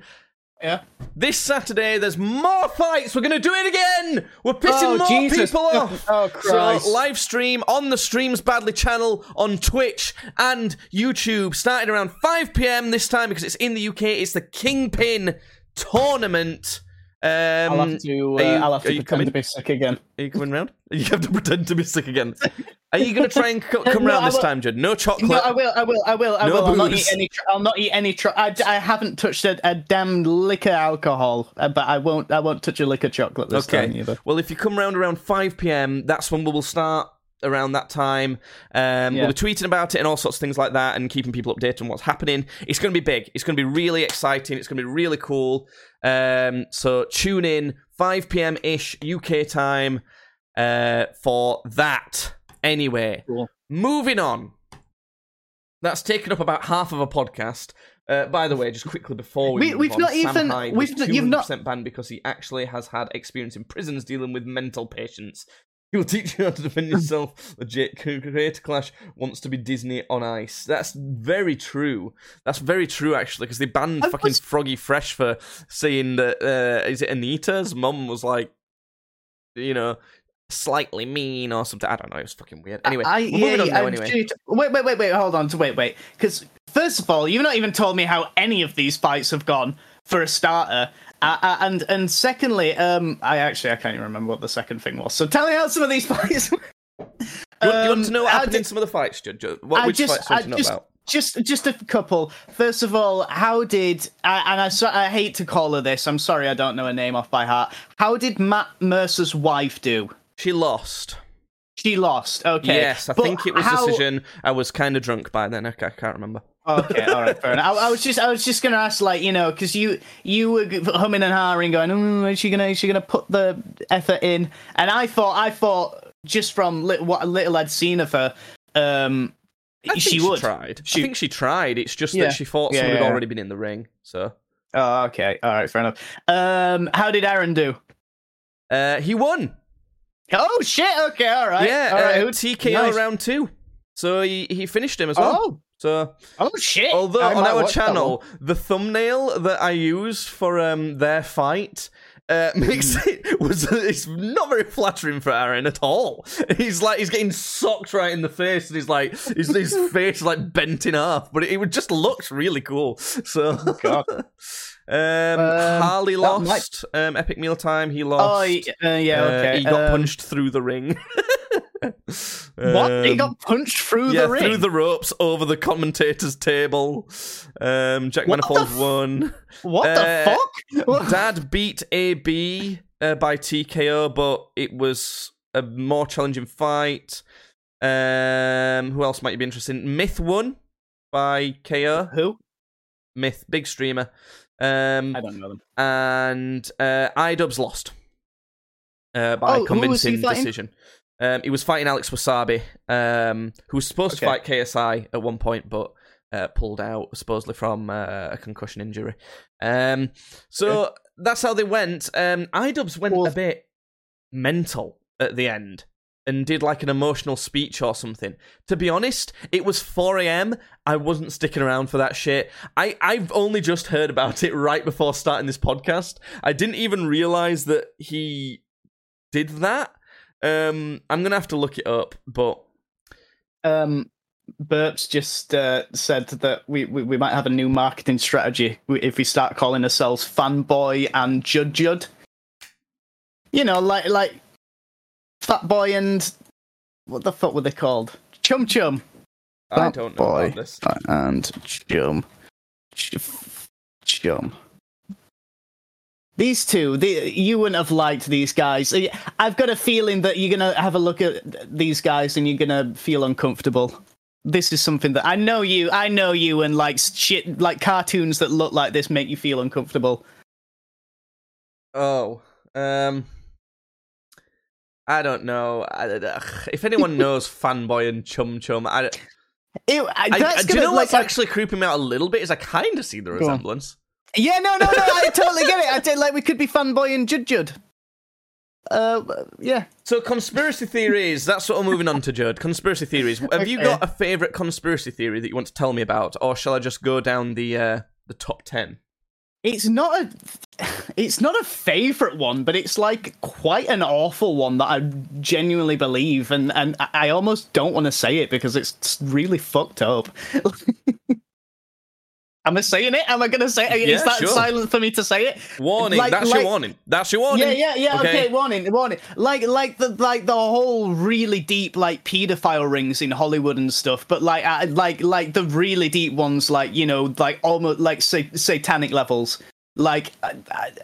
S2: yeah.
S1: this Saturday there's more fights. We're going to do it again. We're pissing
S2: Oh,
S1: more
S2: Jesus.
S1: people oh, off.
S2: Oh, Christ.
S1: So live stream on the Streams Badly channel on Twitch and YouTube, starting around 5 p.m. this time because it's in the UK. It's the Kingpyn tournament. Um,
S2: I'll have to. Uh,
S1: are you-
S2: I'll have to pretend
S1: coming?
S2: to be sick again.
S1: Are you coming round? You have to pretend to be sick again. Are you going to try and co- come
S2: No,
S1: round this time, Judd? No chocolate.
S2: No, I will. I will. I will. I
S1: No
S2: will. I'll not eat any. Tr- I'll not eat any. Tr- I, I haven't touched a, a damn liquor alcohol, uh, but I won't. I won't touch a liquor chocolate this time either.
S1: Well, if you come round around 5 p.m., that's when we will start around that time. Um,
S2: Yeah.
S1: We'll be tweeting about it and all sorts of things like that and keeping people updated on what's happening. It's going to be big. It's going to be really exciting. It's going to be really cool. Um, so tune in 5 p.m. ish UK time uh, for that. Anyway,
S2: Cool.
S1: moving on. That's taken up about half of a podcast. Uh, by the way, just quickly before we,
S2: We-
S1: on,
S2: not
S1: Sam
S2: even-
S1: Hyde
S2: we've not- you've not-
S1: 200% banned because he actually has had experience in prisons dealing with mental patients. He will teach you how to defend yourself. Legit, Creator Clash wants to be Disney on ice. That's very true. That's very true, actually, because they banned
S2: I
S1: fucking
S2: was-
S1: Froggy Fresh for saying that. Uh, is it Anita's mum was like, you know, slightly mean or something? I don't know. It was fucking weird. Anyway,
S2: I,
S1: we're
S2: yeah,
S1: now. Anyway,
S2: dude, wait, wait, wait, wait. Hold on. To wait, wait. Because first of all, you've not even told me how any of these fights have gone. For a starter, uh, uh, and and secondly, um, I actually I can't even remember what the second thing was. So tell me how some of these fights.
S1: you, want, you want to know what
S2: Um,
S1: happened
S2: ju-
S1: in some of the fights, Judge? What,
S2: I
S1: which
S2: just-
S1: fights want to know
S2: just-
S1: about?
S2: just just a couple. First of all, how did and I, I hate to call her this. I'm sorry, I don't know her name off by heart. How did Matt Mercer's wife do?
S1: She lost.
S2: She lost. Okay.
S1: Yes, I
S2: But
S1: think it was
S2: how-
S1: decision. I was kind of drunk by then. Ca- I can't remember.
S2: Okay, all right, fair enough. I, I was just, I was just gonna ask, like, you know, because you, you were humming and hawing, going, oh, is she gonna, is she gonna put the effort in? And I thought, I thought, just from li- what little I'd seen of her, um,
S1: I
S2: she would.
S1: tried.
S2: She-
S1: I think she tried. It's just
S2: Yeah.
S1: that she thought
S2: Yeah,
S1: someone
S2: yeah,
S1: already been in the ring. So
S2: Oh, okay, all right, fair enough. Um, how did Aaron do?
S1: uh, he won.
S2: Oh shit! Okay, all right.
S1: yeah,
S2: all right.
S1: uh, TKO
S2: nice.
S1: round two. So he, he finished him as well.
S2: Oh,
S1: So
S2: oh shit!
S1: although
S2: I
S1: on our channel, the thumbnail that I used for um their fight uh, makes
S2: Hmm.
S1: it was it's not very flattering for Aaron at all. He's like he's getting socked right in the face, and he's like his his face is like bent in half, but it, it just looks really cool. So
S2: Oh, God.
S1: um, Harley
S2: that might-
S1: lost. Um, Epic Meal Time. He
S2: Oh,
S1: lost.
S2: uh, yeah,
S1: Uh,
S2: okay.
S1: he got
S2: um,
S1: punched through the ring.
S2: What? he
S1: Um,
S2: got punched through
S1: yeah,
S2: the ring.
S1: through the ropes over the commentator's table. Um, Jack
S2: What
S1: Manifold
S2: f-
S1: won.
S2: What
S1: Uh,
S2: the fuck?
S1: Dad beat AB uh, by TKO, but it was a more challenging fight. Um, who else might you be interested in? Myth won by KO.
S2: Who?
S1: Myth, big streamer. Um,
S2: I don't know them.
S1: and uh, iDubbbz lost uh, by
S2: Oh, he
S1: convincing decision. Um, he was fighting Alex Wassabi, um, who was supposed to fight KSI at one point, but uh, pulled out supposedly from uh, a concussion injury. Um, so that's how they went. Um, iDubbbz went
S2: Well-
S1: a bit mental at the end and did like an emotional speech or something. To be honest, it was 4 a.m. I wasn't sticking around for that shit. I, I've only just heard about it right before starting this podcast. I didn't even realize that he did that. Um, I'm gonna have to look it up, but
S2: Um, Burps just uh, said that we, we, we might have a new marketing strategy if we start calling ourselves Fanboy and Jud Jud. You know, like like Fat Boy and what the fuck were they called? Chum Chum
S1: I don't know
S2: boy.
S1: about this.
S2: and Chum Ch- Chum. These two, the, you wouldn't have liked these guys. I've got a feeling that you're gonna have a look at these guys and you're gonna feel uncomfortable. This is something that I know you. I know you, and like shit, like cartoons that look like this make you feel uncomfortable.
S1: Oh, um, I don't know. I, if anyone knows Fanboy and Chum Chum, I,
S2: Ew, I,
S1: I, I- do you know what's
S2: like,
S1: actually creeping me out a little bit? Is I kind of see the resemblance.
S2: Yeah, no, no, no. I totally get it. I did, like we could be fanboy and Jud Jud. Uh, yeah.
S1: So conspiracy theories. That's what we're moving on to, Judd. Conspiracy theories. Have you got a favorite conspiracy theory that you want to tell me about, or shall I just go down the uh, the top ten?
S2: It's not a it's not a favorite one, but it's like quite an awful one that I genuinely believe and and I almost don't want to say it because it's really fucked up. Am I saying it? Am I going to say it?
S1: Yeah,
S2: Is that
S1: sure.
S2: silent for me to say it?
S1: Warning.
S2: Like-
S1: that's
S2: like-
S1: your warning. That's your warning.
S2: Yeah, yeah, yeah. Okay. warning, warning. Like, like the like the whole really deep like pedophile rings in Hollywood and stuff, but like, uh, like, like the really deep ones, like you know, like almost like sa- satanic levels. Like, I,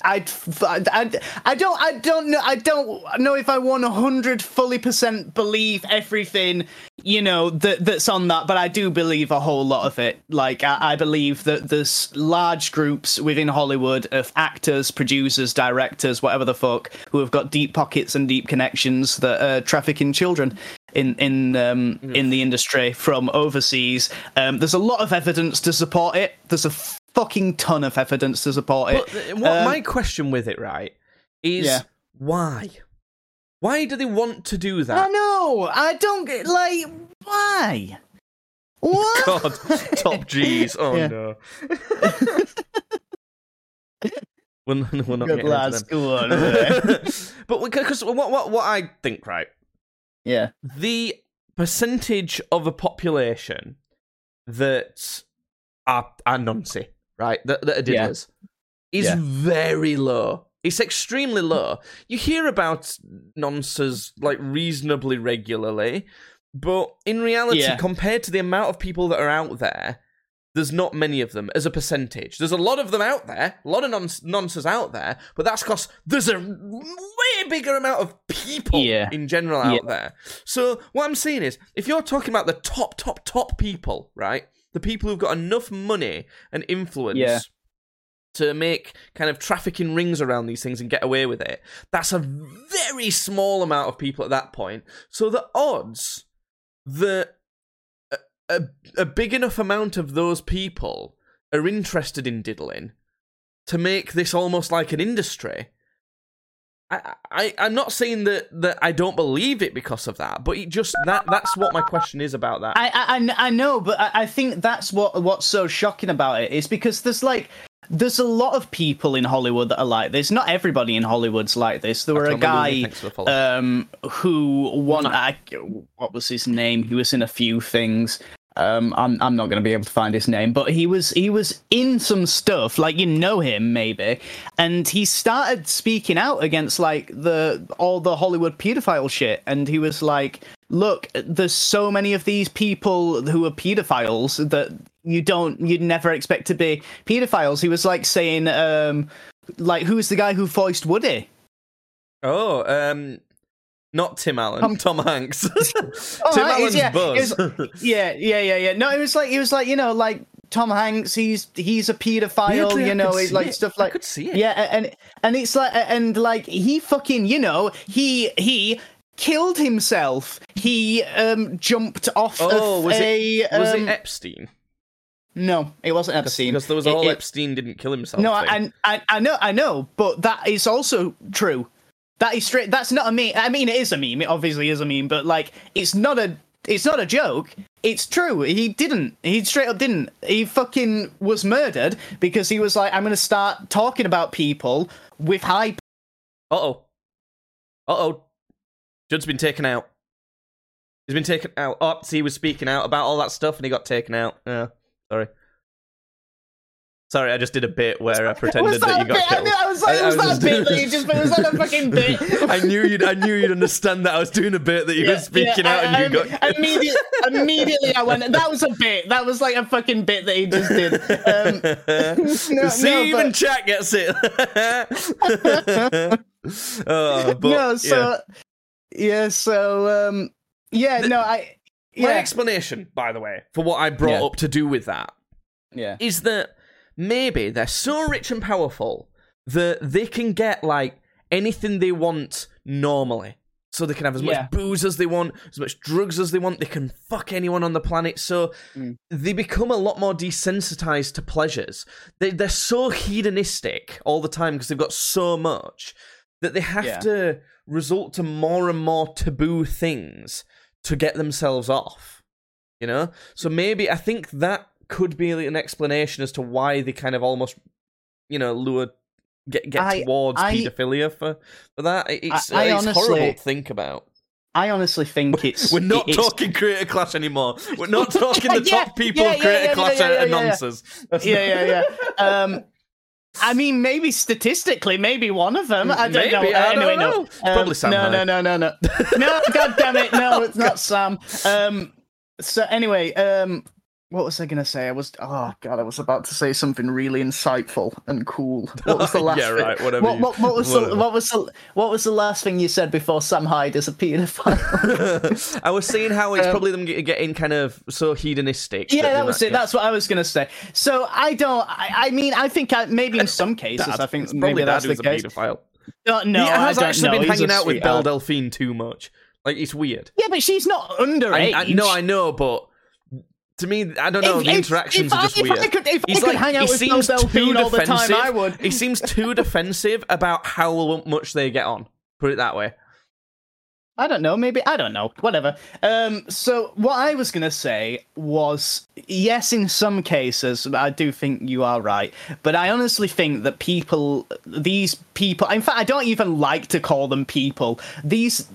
S2: I, I, I, don't, I don't know, I don't know if I one hundred fully percent believe everything, you know, that that's on that, but I do believe a whole lot of it. Like, I, I believe that there's large groups within Hollywood of actors, producers, directors, whatever the fuck, who have got deep pockets and deep connections that are trafficking children in in um, in the industry from overseas. Um, there's a lot of evidence to support it. There's a fucking ton of evidence to support it.
S1: But what
S2: Um,
S1: my question with it, right, is
S2: Yeah.
S1: why? Why do they want to do that?
S2: I know. I don't get like why. What?
S1: God, top G's. Oh
S2: Yeah.
S1: no. we're, not- we're not
S2: Good lads, go on.
S1: but because what, what what I think, right?
S2: Yeah.
S1: the percentage of a population that are, are right? That, that are
S2: Yeah.
S1: is
S2: Yeah.
S1: very low. It's extremely low. You hear about nonces like reasonably regularly, But in reality,
S2: Yeah.
S1: compared to the amount of people that are out there, there's not many of them as a percentage. There's a lot of them out there, a lot of non- nonsense out there, but that's because there's a way bigger amount of people
S2: Yeah.
S1: in general out
S2: Yeah.
S1: there. So what I'm saying is, if you're talking about the top, top, top people, right? The people who've got enough money and influence.
S2: Yeah.
S1: To make kind of trafficking rings around these things and get away with it, that's a very small amount of people at that point. So the odds that a, a, big enough amount of those people are interested in diddling to make this almost like an industry. I, I I'm not saying that, that I don't believe it because of that, but it just that that's what my question is about that.
S2: I, I, I know, but I, I think that's what what's so shocking about it is because there's like there's a lot of people in Hollywood that are like this. Not everybody in Hollywood's like this. There were a guy
S1: thanks for the follow.
S2: um, who won. I, what was his name? He was in a few things. Um, I'm I'm not going to be able to find his name, but he was he was in some stuff like you know him maybe, and he started speaking out against like the all the Hollywood pedophile shit, and he was like, "Look, there's so many of these people who are pedophiles that you don't you'd never expect to be pedophiles." He was like saying, um, like who's the guy who voiced Woody?
S1: oh, um, not Tim Allen,
S2: Um,
S1: Tom Hanks.
S2: Oh,
S1: Tim Allen's
S2: yeah,
S1: Buzz.
S2: yeah, yeah, yeah, yeah. No, it was like it was like you know, like Tom Hanks. He's he's a paedophile.
S1: Weirdly,
S2: you know, it's like
S1: it.
S2: stuff like.
S1: I could see it.
S2: Yeah, and and it's like and like he fucking you know he he killed himself. He um jumped off
S1: oh,
S2: of
S1: was
S2: a
S1: it was
S2: um,
S1: it Epstein?
S2: no, it wasn't Epstein
S1: Because there was a
S2: It- it-
S1: Epstein didn't kill himself.
S2: no. I, I I know I know, but that is also true. That is straight. That's not a meme. I mean, it is a meme. It obviously is a meme, but like, it's not a. It's not a joke. It's true. He didn't. He straight up didn't. He fucking was murdered because he was like, I'm gonna start talking about people with high.
S1: Uh oh. Uh oh. Judd's been taken out. He's been taken out. Oh, see, he was speaking out about all that stuff and he got taken out. Yeah, sorry. Sorry, I just did a bit where I pretended that,
S2: that,
S1: you got
S2: bit? I, knew, I was like,
S1: I- I
S2: was that bit that you just? Was that a fucking bit?
S1: I knew you'd. I knew you'd understand that I was doing a bit that you were speaking out and you got.
S2: Immediately, immediately, I went. That was a bit. That was like a fucking bit that he just did. Um, no,
S1: See,
S2: no,
S1: even
S2: but-
S1: chat gets it. oh, but,
S2: no, so yeah, so um, yeah, no, I
S1: My explanation, by the way, for what I brought
S2: Yeah.
S1: up to do with that
S2: yeah,
S1: is that maybe they're so rich and powerful that they can get like anything they want normally. So they can have as
S2: Yeah.
S1: much booze as they want, as much drugs as they want. They can fuck anyone on the planet. So
S2: Mm.
S1: they become a lot more desensitized to pleasures. They they're so hedonistic all the time because they've got so much that they have
S2: Yeah.
S1: to resort to more and more taboo things to get themselves off. You know? So maybe I think that could be an explanation as to why they kind of almost you know, lure get get
S2: I-
S1: towards
S2: I-
S1: pedophilia for for that. It's,
S2: I
S1: it's
S2: honestly-
S1: horrible to think about.
S2: I honestly think it's
S1: We're not
S2: it's,
S1: talking creator clash anymore. We're not talking the
S2: Yeah,
S1: top people
S2: yeah,
S1: of creator
S2: yeah,
S1: clash
S2: yeah,
S1: are
S2: yeah, yeah.
S1: nonsense.
S2: Yeah, yeah, yeah. Um, I mean, maybe statistically, maybe one of them. I don't
S1: Maybe,
S2: know.
S1: I don't know.
S2: no.
S1: It's probably Sam
S2: No, no, no, no, no. no, God damn it! No, it's not Sam. Um. So anyway, um, what was I gonna say? I was. Oh God, I was about to say something really insightful and cool. What was the last?
S1: Yeah,
S2: thing?
S1: right, whatever
S2: What,
S1: you-
S2: what, what was the what was the what was the last thing you said before Sam Hyde is a paedophile?
S1: I was saying how it's
S2: Um,
S1: probably them getting kind of so hedonistic.
S2: Yeah,
S1: they
S2: that was it. That's what I was gonna say. So I don't. I, I mean, I think I, maybe in some cases,
S1: Dad.
S2: I think
S1: It's probably
S2: maybe that's the
S1: a
S2: case.
S1: paedophile.
S2: Uh, no,
S1: he
S2: I
S1: has
S2: don't
S1: actually been hanging out with Belle. Delphine too much. Like it's weird.
S2: Yeah, but she's not underage.
S1: I, I, no, I know, but to me, I don't know.
S2: If-
S1: the interactions
S2: if
S1: are
S2: I-
S1: just
S2: if
S1: weird.
S2: I could- if I
S1: He's
S2: could
S1: like,
S2: hang out
S1: he
S2: with
S1: seems
S2: Belle
S1: too
S2: all the time. I would.
S1: He seems too defensive about how much they get on. Put it that way.
S2: I don't know. Maybe I don't know. Whatever. Um. So what I was gonna say was yes, in some cases, I do think you are right, but I honestly think that people, these people, in fact, I don't even like to call them people. These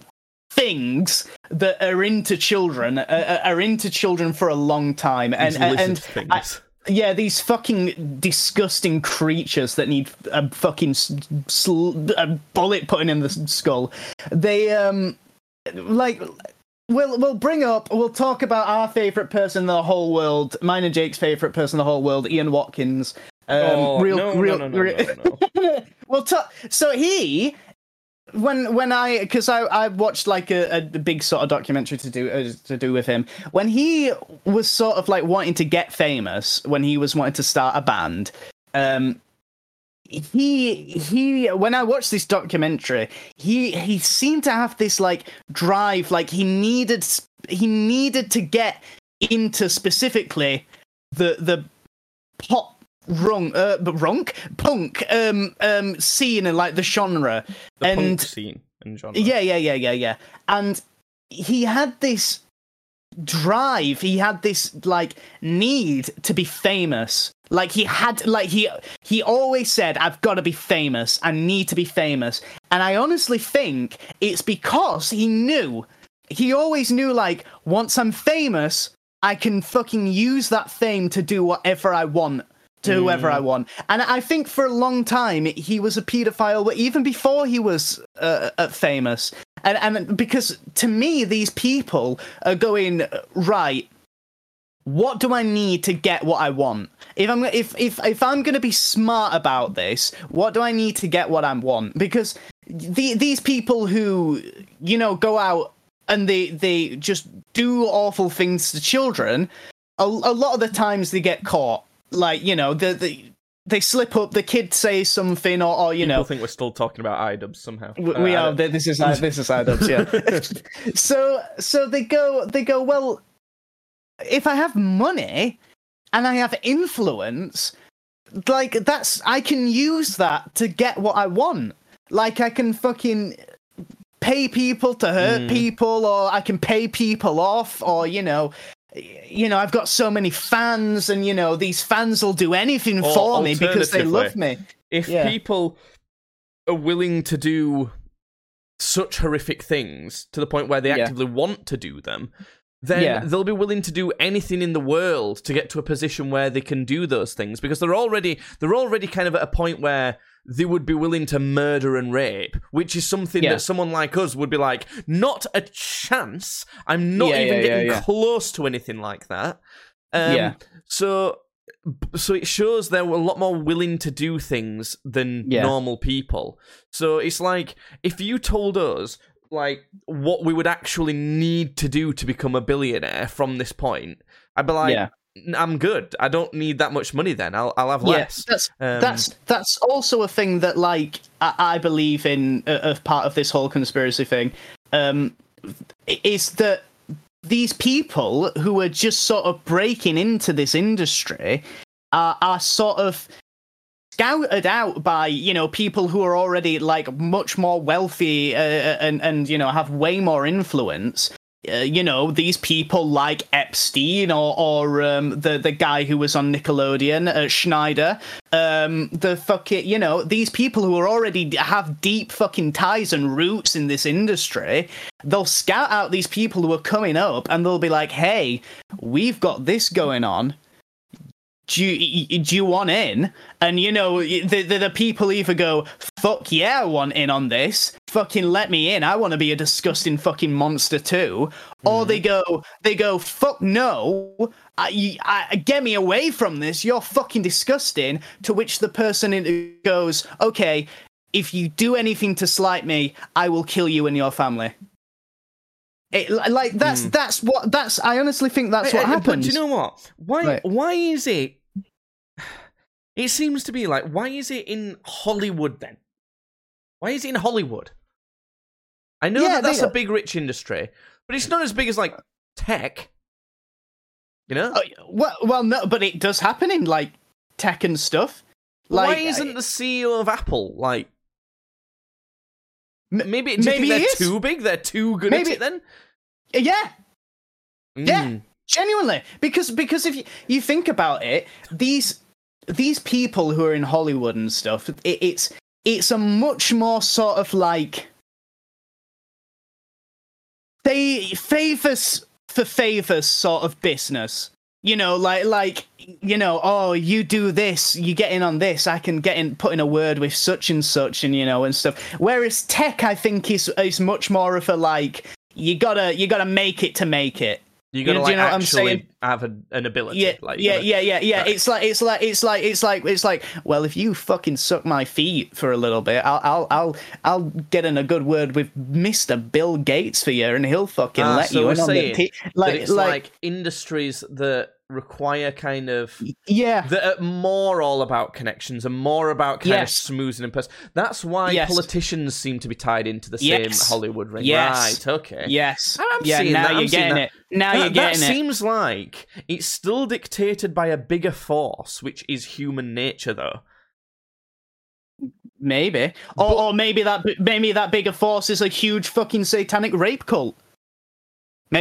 S2: things that are into children are, are into children for a long time, and
S1: These
S2: and, and. I- yeah, these fucking disgusting creatures that need a fucking sl- a bullet put in the skull. They um like we'll we'll bring up we'll talk about our favorite person in the whole world. Mine and Jake's favorite person in the whole world, Ian Watkins. Um,
S1: oh,
S2: real,
S1: no,
S2: real,
S1: no, no, no,
S2: real-
S1: no, no.
S2: well, ta- so he when when I because I I watched like a, a big sort of documentary to do uh, to do with him when he was sort of like wanting to get famous when he was wanting to start a band. Um, he he when I watched this documentary, he he seemed to have this like drive, like he needed he needed to get into specifically the the pop runk uh but runk punk um um scene and like the genre.
S1: The
S2: and
S1: punk scene and genre.
S2: yeah yeah yeah yeah yeah. And he had this drive. He had this like need to be famous. Like he had like he he always said i've got to be famous. I need to be famous. And i honestly think it's because he knew. He always knew like once i'm famous i can fucking use that fame to do whatever i want to whoever I want. And I think for a long time he was a paedophile, even before he was uh, uh, famous. And and because to me these people are going right. What do I need to get what I want? If I'm if if if I'm going to be smart about this, what do I need to get what I want? Because the, these people who you know go out and they they just do awful things to children, a, a lot of the times they get caught. Like you know the the they slip up. The kid says something, or, or you
S1: People
S2: know
S1: think we're still talking about iDubbbz somehow.
S2: we,
S1: Uh,
S2: we are. This is this is iDubbbz, yeah. so so they go they go well. If I have money and I have influence, like that's I can use that to get what I want. Like I can fucking pay people to hurt
S1: Mm.
S2: people, or I can pay people off, or you know. You know, I've got so many fans, and you know these fans will do anything
S1: Or
S2: for me because they love me.
S1: if
S2: Yeah.
S1: people are willing to do such horrific things to the point where they
S2: Yeah.
S1: actively want to do them, then
S2: Yeah.
S1: they'll be willing to do anything in the world to get to a position where they can do those things because they're already they're already kind of at a point where they would be willing to murder and rape, which is something
S2: Yeah.
S1: that someone like us would be like, not a chance. I'm not
S2: Yeah,
S1: even
S2: yeah,
S1: getting close to anything like that. Um,
S2: Yeah.
S1: So so it shows they're a lot more willing to do things than normal people. So it's like if you told us like what we would actually need to do to become a billionaire from this point, I'd be like,
S2: Yeah.
S1: "N- I'm good. I don't need that much money. Then I'll I'll have less.
S2: that's
S1: Um,
S2: that's that's also a thing that like I, I believe in uh, of part of this whole conspiracy thing. Um, is that these people who are just sort of breaking into this industry are are sort of scouted out by you know people who are already like much more wealthy uh, and and you know have way more influence uh, you know these people like Epstein or or um, the the guy who was on Nickelodeon, uh, Schneider, um, the fucking you know these people who are already have deep fucking ties and roots in this industry. They'll scout out these people who are coming up, and they'll be like, "Hey, we've got this going on." Do you, do you want in? And you know, the, the the people either go, "Fuck yeah, I want in on this." Fucking let me in. I want to be a disgusting fucking monster too. Or they go, they go, "Fuck no, I, I, get me away from this. You're fucking disgusting." To which the person in- goes, "Okay, if you do anything to slight me, I will kill you and your family." It, like that's hmm. that's what that's. I honestly think that's what uh,
S1: hey,
S2: happens.
S1: Do you know what? Why?
S2: Right.
S1: Why is it? It seems to be like why is it in Hollywood then? Why is it in Hollywood? I know
S2: Yeah,
S1: that that's a big rich industry, but it's not as big as like tech. You know,
S2: Oh, well, well, no, but it does happen in like tech and stuff.
S1: why isn't the CEO of Apple like?
S2: M-
S1: Maybe, you
S2: maybe
S1: they're too big. They're too good
S2: Maybe-
S1: at it. Then,
S2: yeah, Yeah.
S1: Mm.
S2: genuinely, because because if you, you think about it, these these people who are in Hollywood and stuff, it, it's it's a much more sort of like they favors for favors sort of business. You know, like like you know, oh, you do this, you get in on this, I can get in, put in a word with such and such, and you know, and stuff. Whereas tech, I think is is much more of a like, you gotta you gotta make it to make it.
S1: You gotta
S2: do
S1: like
S2: you know
S1: actually
S2: saying?
S1: have a, an ability.
S2: Yeah,
S1: like,
S2: yeah,
S1: gotta-
S2: yeah, yeah, yeah.
S1: Right.
S2: It's like it's like it's like it's like it's like. Well, if you fucking suck my feet for a little bit, I'll I'll I'll I'll get in a good word with Mister Bill Gates for you, and he'll fucking
S1: Ah,
S2: let
S1: so
S2: you in on the like
S1: it's like,
S2: like
S1: industries that require kind of
S2: yeah.
S1: that are uh, more all about connections and more about kind
S2: Yes.
S1: of smoothing and pers- That's why
S2: Yes.
S1: politicians seem to be tied into the
S2: Yes.
S1: same Hollywood ring.
S2: Yes.
S1: Right, okay.
S2: Yes.
S1: I'm
S2: yeah.
S1: seeing
S2: Now
S1: that,
S2: you're
S1: I'm
S2: getting
S1: that.
S2: it. Now
S1: that,
S2: you're getting it.
S1: that
S2: it.
S1: seems like it's still dictated by a bigger force, which is human nature, though.
S2: Maybe, or, or maybe that maybe that bigger force is a huge fucking satanic rape cult.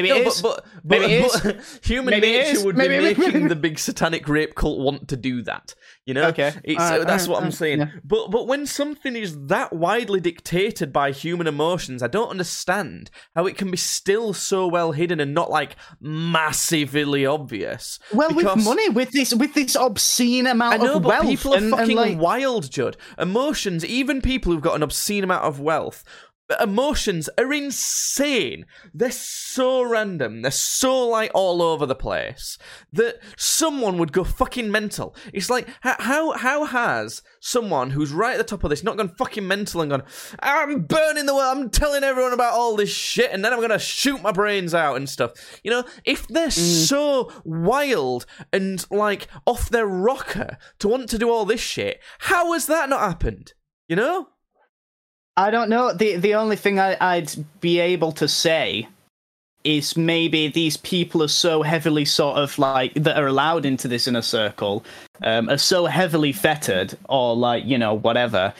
S2: Maybe
S1: No,
S2: is.
S1: but, but, but,
S2: Maybe it is.
S1: but human
S2: Maybe
S1: nature would
S2: Maybe-
S1: be making the big satanic rape cult want to do that. You know,
S2: Okay.
S1: It's,
S2: Alright,
S1: uh,
S2: that's
S1: what I'm saying.
S2: yeah.
S1: But but when something is that widely dictated by human emotions, I don't understand how it can be still so well hidden and not like massively obvious.
S2: well,
S1: because-
S2: with money, with this with this obscene amount
S1: know,
S2: of
S1: but
S2: wealth,
S1: people are
S2: and, and,
S1: fucking
S2: like,
S1: wild, Judd. Emotions, even people who've got an obscene amount of wealth, emotions are insane. They're so random. They're so like all over the place that someone would go fucking mental. It's like how how has someone who's right at the top of this not gone fucking mental and gone, I'm burning the world. I'm telling everyone about all this shit, and then I'm gonna shoot my brains out and stuff. You know, if they're mm. so wild and like off their rocker to want to do all this shit, how has that not happened? You know.
S2: I don't know. The the only thing I, I'd be able to say is maybe these people are so heavily sort of like that are allowed into this inner circle um, are so heavily fettered or like you know whatever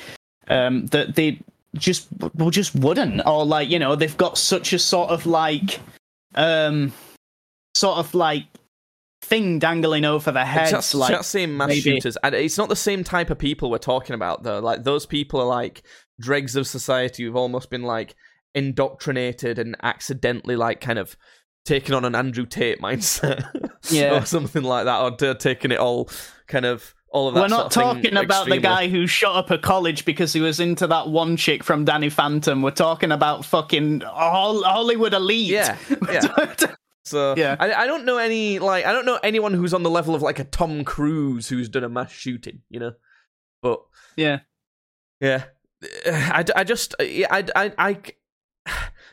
S2: um, that they just well just wouldn't or like you know they've got such a sort of like um sort of like thing dangling over their heads
S1: Just,
S2: like
S1: just saying mass
S2: maybe-
S1: shooters, and it's not the same type of people we're talking about though. Like those people are like dregs of society who've almost been like indoctrinated and accidentally like kind of taken on an Andrew Tate mindset,
S2: Yeah.
S1: or something like that, or taking it all kind of all of that.
S2: We're not talking about the guy who shot up a college because he was into that one chick from Danny Phantom. We're talking about fucking Hollywood elite.
S1: Yeah, yeah. So
S2: Yeah.
S1: I, I don't know any like I don't know anyone who's on the level of like a Tom Cruise who's done a mass shooting, you know. But
S2: yeah.
S1: yeah, I, I just I, I I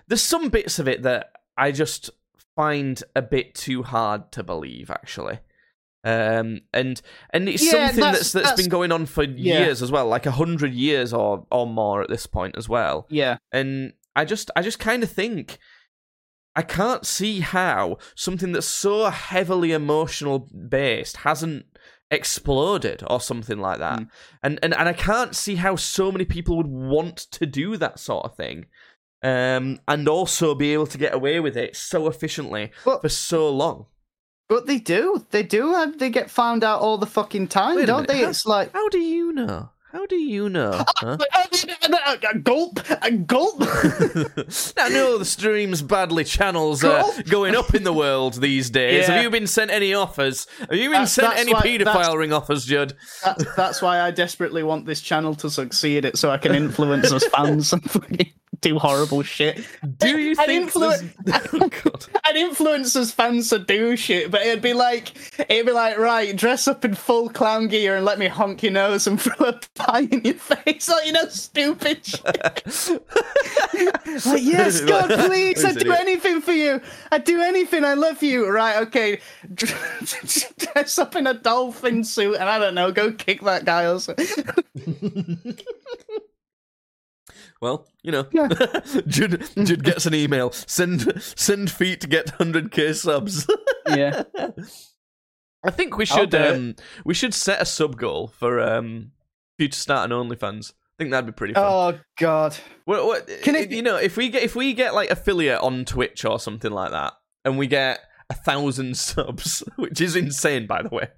S1: there's some bits of it that I just find a bit too hard to believe actually. Um and and it's
S2: Yeah,
S1: something
S2: that's-
S1: that's that's been going on for
S2: Yeah.
S1: years as well, like a hundred years or or more at this point as well
S2: Yeah.
S1: and I just I just kind of think I can't see how something that's so heavily emotional based hasn't exploded or something like that.
S2: Mm.
S1: And, and and I can't see how so many people would want to do that sort of thing. Um and also be able to get away with it so efficiently
S2: But-
S1: for so long.
S2: But they do. They do. They get found out all the fucking time, don't
S1: minute,
S2: they?
S1: how-
S2: It's like.
S1: How do you know? How do you know? Ah, huh?
S2: A gulp, a gulp.
S1: I know the stream's badly channels are going up in the world these days.
S2: Yeah.
S1: Have you been sent any offers? Have you been
S2: That's-
S1: sent
S2: that's
S1: any
S2: why-
S1: paedophile ring offers, Judd?
S2: that's, that's why I desperately want this channel to succeed. It so I can influence us fans and fucking do horrible shit.
S1: Do you
S2: I'd
S1: think
S2: influ-
S1: there's- Oh, God.
S2: I'd influence us fans to do shit, but it'd be like it'd be like right, dress up in full clown gear and let me honk your nose and throw a pie in your face, like you know, stupid shit. like yes, God, please, I'd do anything for you. I'd do anything. I love you. Right? Okay, dress up in a dolphin suit and I don't know, go kick that guy or something.
S1: Well, you know,
S2: Yeah.
S1: Judd, Judd gets an email. Send send feet to get 100k subs.
S2: yeah.
S1: I think we should
S2: do it.
S1: um we should set a sub goal for um you to start an OnlyFans. I think that'd be pretty fun.
S2: Oh God.
S1: What, what,
S2: Can it-
S1: you know if we get if we get like affiliate on Twitch or something like that, and we get a thousand subs, which is insane by the way,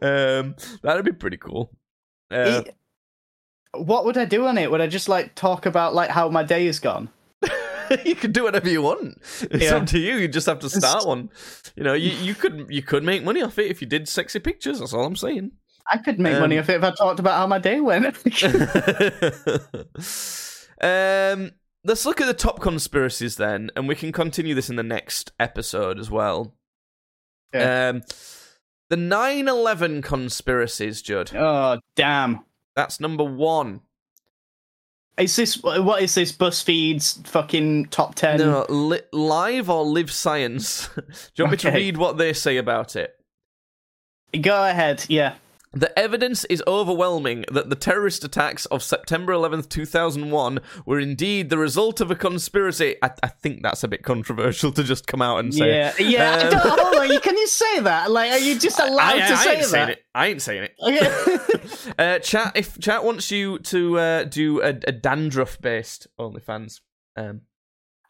S1: um, that'd be pretty cool. Uh,
S2: It- what would I do on it? Would I just like talk about like how my day has gone?
S1: you can do whatever you want. It's
S2: Yeah.
S1: up to you. You just have to start one. You know, you, you could you could make money off it if you did sexy pictures. That's all I'm saying.
S2: I could make
S1: Um,
S2: money off it if I talked about how my day went.
S1: um, let's look at the top conspiracies then, and we can continue this in the next episode as well.
S2: Yeah.
S1: Um, the 9/11 conspiracies, Judd.
S2: Oh damn!
S1: That's number one.
S2: Is this what is this? BuzzFeed's fucking top ten?
S1: No, li- live or live science. Do you want me to read what they say about it?
S2: Go ahead. Yeah.
S1: The evidence is overwhelming that the terrorist attacks of September 11th, 2001 were indeed the result of a conspiracy. I, I think that's a bit controversial to just come out and say.
S2: Yeah. Yeah.
S1: Um,
S2: hold on. you- Can you say that? Like, are you just allowed
S1: I,
S2: to
S1: I
S2: say
S1: ain't saying
S2: that?
S1: it. I ain't saying it.
S2: Okay.
S1: Uh, chat, if chat wants you to uh, do a, a dandruff-based OnlyFans, um,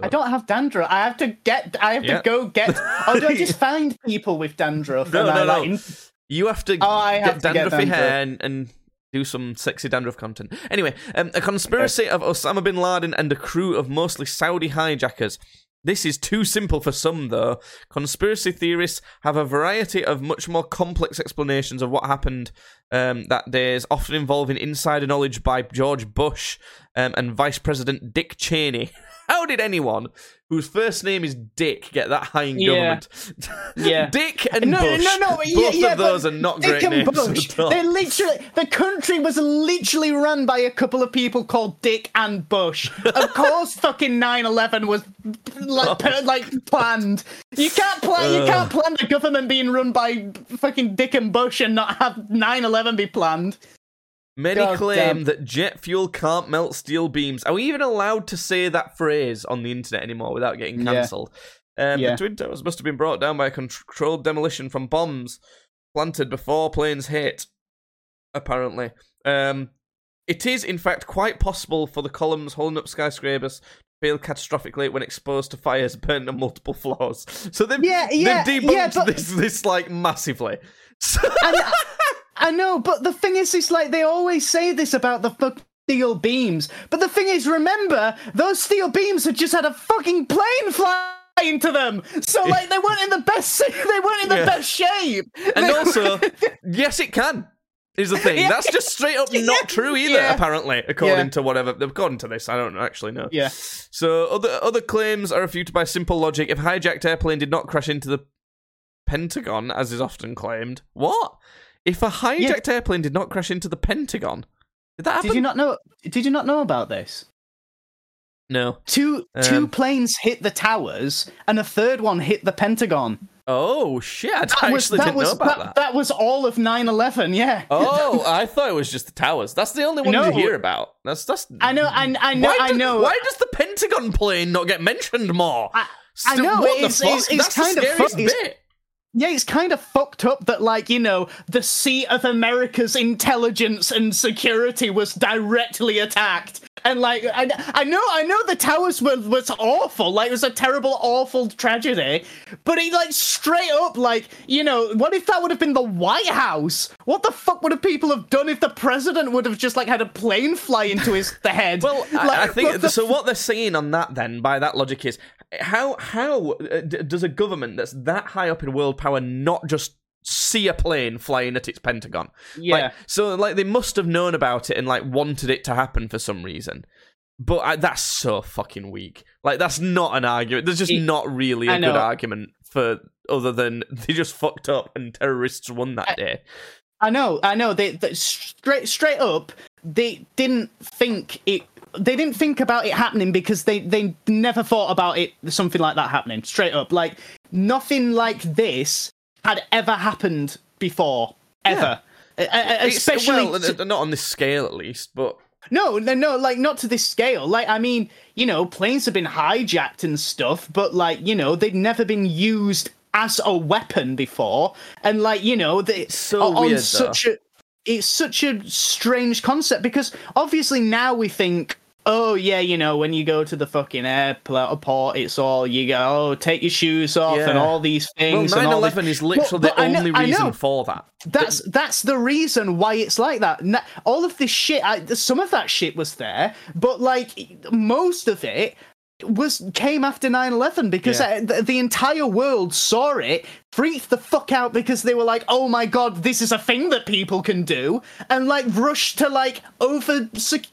S2: I don't have dandruff. I have to get. I have
S1: Yeah.
S2: to go get. Or do I just find people with dandruff?
S1: No,
S2: and I,
S1: no, no.
S2: like,
S1: you have to
S2: Oh, I have
S1: get
S2: to get
S1: dandruffy hair and, and do some sexy dandruff content. Anyway, um, a conspiracy of Osama bin Laden and a crew of mostly Saudi hijackers. This is too simple for some, though. Conspiracy theorists have a variety of much more complex explanations of what happened um, that days, often involving insider knowledge by George Bush um, and Vice President Dick Cheney. How did anyone whose first name is Dick get that high in
S2: Yeah.
S1: government?
S2: Yeah.
S1: Dick and
S2: no,
S1: Bush.
S2: no, no. no.
S1: Both
S2: yeah, yeah,
S1: of those are not
S2: Dick
S1: great
S2: and
S1: names
S2: Bush. They literally, the country was literally run by a couple of people called Dick and Bush. Of course, fucking 9/11 was like oh. per, like planned. You can't plan. You can't plan the government being run by fucking Dick and Bush and not have 9/11 be planned.
S1: Many
S2: God
S1: claim
S2: damn.
S1: that jet fuel can't melt steel beams. Are we even allowed to say that phrase on the internet anymore without getting
S2: Yeah.
S1: cancelled? Um,
S2: Yeah.
S1: The Twin Towers must have been brought down by a controlled demolition from bombs planted before planes hit, apparently. Um, it is, in fact, quite possible for the columns holding up skyscrapers to fail catastrophically when exposed to fires burning on multiple floors. So they've,
S2: Yeah, yeah,
S1: they've debunked
S2: yeah, but-
S1: this, this, like, massively. So-
S2: And I, know, but the thing is, it's like they always say this about the fuck steel beams. But the thing is, remember, those steel beams had just had a fucking plane fly into them. So like they weren't in the best they weren't in the
S1: Yeah.
S2: best shape.
S1: And
S2: They-
S1: also, yes, it can. Is the thing.
S2: Yeah.
S1: That's just straight up
S2: Yeah.
S1: not true either.
S2: Yeah.
S1: Apparently, according
S2: Yeah.
S1: to whatever, according to this, I don't actually know.
S2: yeah.
S1: So other other claims are refuted by simple logic. If hijacked airplane did not crash into the Pentagon, as is often claimed, what? If a hijacked airplane did not crash into the Pentagon, did that happen?
S2: Did you not know did you not know about this?
S1: No.
S2: Two two
S1: Um,
S2: planes hit the towers and a third one hit the Pentagon.
S1: Oh shit! I
S2: That was
S1: actually
S2: that
S1: didn't
S2: was
S1: know about
S2: that,
S1: that.
S2: that was all of 9/11, yeah.
S1: Oh, I thought it was just the towers. That's the only one
S2: No.
S1: you hear about. That's that's.
S2: I know I, I know
S1: Why
S2: I
S1: do-
S2: know
S1: Why does the Pentagon plane not get mentioned more?
S2: I- I know,
S1: What the
S2: it's-
S1: fuck?
S2: it's- it's
S1: That's the
S2: kind of
S1: scariest
S2: fu- it's-
S1: bit.
S2: Yeah, it's kind of fucked up that, like, you know, the seat of America's intelligence and security was directly attacked. And, like, I, I know, I know the towers were, was awful. Like, it was a terrible, awful tragedy. But he like, straight up, like, you know, what if that would have been the White House? What the fuck would have people have done if the president would have just, like, had a plane fly into his the head?
S1: Well, I,
S2: Like,
S1: I think
S2: the
S1: so. What they're saying on that, then, by that logic, is how how uh, does a government that's that high up in world power not just see a plane flying at its Pentagon?
S2: Yeah.
S1: Like, so, like, they must have known about it and like wanted it to happen for some reason. But I, that's so fucking weak. Like, that's not an argument. There's just
S2: It-
S1: not really a good argument for other than they just fucked up and terrorists won that day.
S2: I know, I know. They, they straight straight up, they didn't think it. They didn't think about it happening because they they never thought about it something like that happening. Straight up, like nothing like this had ever happened before, ever. Uh, Especially
S1: well,
S2: to-
S1: not on this scale at least, but
S2: no, no, no, like not to this scale. Like, I mean, you know, planes have been hijacked and stuff, but like, you know, they'd never been used as a weapon before, and like, you know, they,
S1: so
S2: on
S1: weird, though.
S2: a, it's such a strange concept because obviously now we think. Oh yeah, you know when you go to the fucking airport, it's all you go. Oh, take your shoes off and all these things. all
S1: 9/11 is literally
S2: but
S1: the only
S2: know.
S1: reason for that.
S2: That's that's the reason why it's like that. All of this shit, I, some of that shit was there, but like most of it was came after 9-11 because
S1: Yeah.
S2: uh, the, the entire world saw it freaked the fuck out because they were like oh my god this is a thing that people can do and like rushed to like over sec-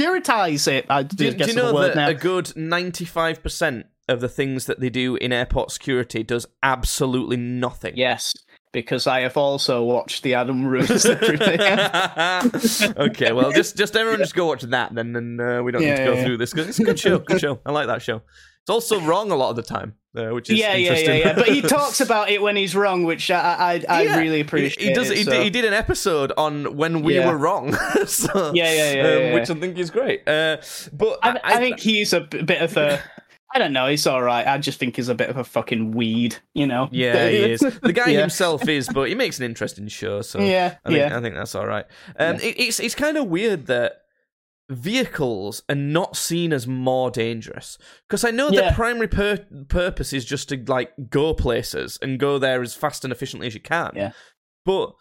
S2: securitize it. I
S1: Do, you-
S2: guess
S1: do you
S2: is the
S1: know
S2: word
S1: that
S2: now.
S1: a good ninety-five percent of the things that they do in airport security does absolutely nothing?
S2: Yes, because I have also watched the Adam Ruins everything.
S1: okay, well, just just everyone just go watch that then, and uh, we don't need to go
S2: yeah,
S1: through this because it's a good show. Good show. I like that show. It's also wrong a lot of the time, uh, which is
S2: yeah, yeah, yeah, yeah. But he talks about it when he's wrong, which I, I, I
S1: Yeah,
S2: really appreciate.
S1: He, does. he,
S2: so-
S1: did, he did an episode on when we
S2: Yeah.
S1: were wrong. so,
S2: Yeah, yeah, yeah,
S1: um,
S2: yeah,
S1: Which. I think is great. Uh, but
S2: I, I think he's a bit of a. I don't know. He's all right. I just think he's a bit of a fucking weed. You know.
S1: Yeah, he is. The guy
S2: Yeah.
S1: himself is, but he makes an interesting show. So
S2: Yeah,
S1: I think,
S2: yeah.
S1: I think that's all right. Um, it, it's it's kind of weird that vehicles are not seen as more dangerous because I know
S2: Yeah.
S1: the primary pur- purpose is just to like go places and go there as fast and efficiently as you can.
S2: Yeah.
S1: but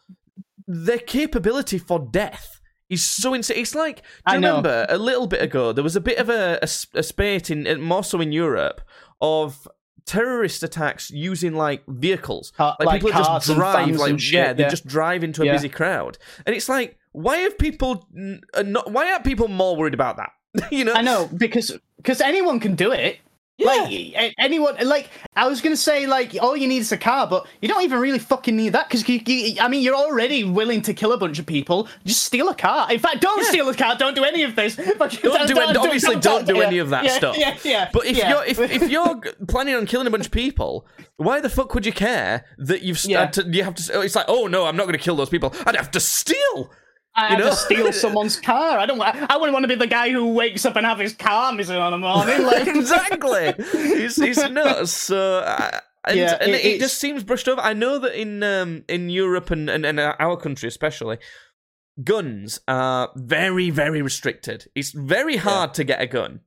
S1: their capability for death. is so insane. It's like, do
S2: I
S1: you
S2: know.
S1: remember a little bit ago there was a bit of a spate in more so in Europe of terrorist attacks using like vehicles.
S2: Car-
S1: like,
S2: like
S1: people just drive, like
S2: and shit,
S1: yeah, they just drive into a
S2: Yeah.
S1: busy crowd, and it's like, why have people uh, not? Why aren't people more worried about that? you know,
S2: I know because because anyone can do it. Like anyone, like I was gonna say, like all you need is a car, but you don't even really fucking need that because I mean, you're already willing to kill a bunch of people. Just steal a car. In fact, don't
S1: Yeah.
S2: steal a car. Don't do any of this. Fucking-
S1: Don't do it. Obviously, don't do
S2: yeah,
S1: any of that
S2: yeah,
S1: stuff.
S2: Yeah, yeah.
S1: But if
S2: yeah.
S1: you're if, if you're planning on killing a bunch of people, why the fuck would you care that you've st-
S2: Yeah.
S1: to, you have to? It's like, oh no, I'm not going to kill those people. I'd have to steal.
S2: I
S1: you
S2: have
S1: know?
S2: to steal someone's car. I don't. I wouldn't want to be the guy who wakes up and have his car missing on a morning. Like,
S1: exactly. He's he's nuts. So. Uh, and,
S2: Yeah,
S1: and
S2: it-
S1: it, just seems brushed over. I know that in um, in Europe and, and, and our country especially, guns are very very restricted. It's very hard to get a gun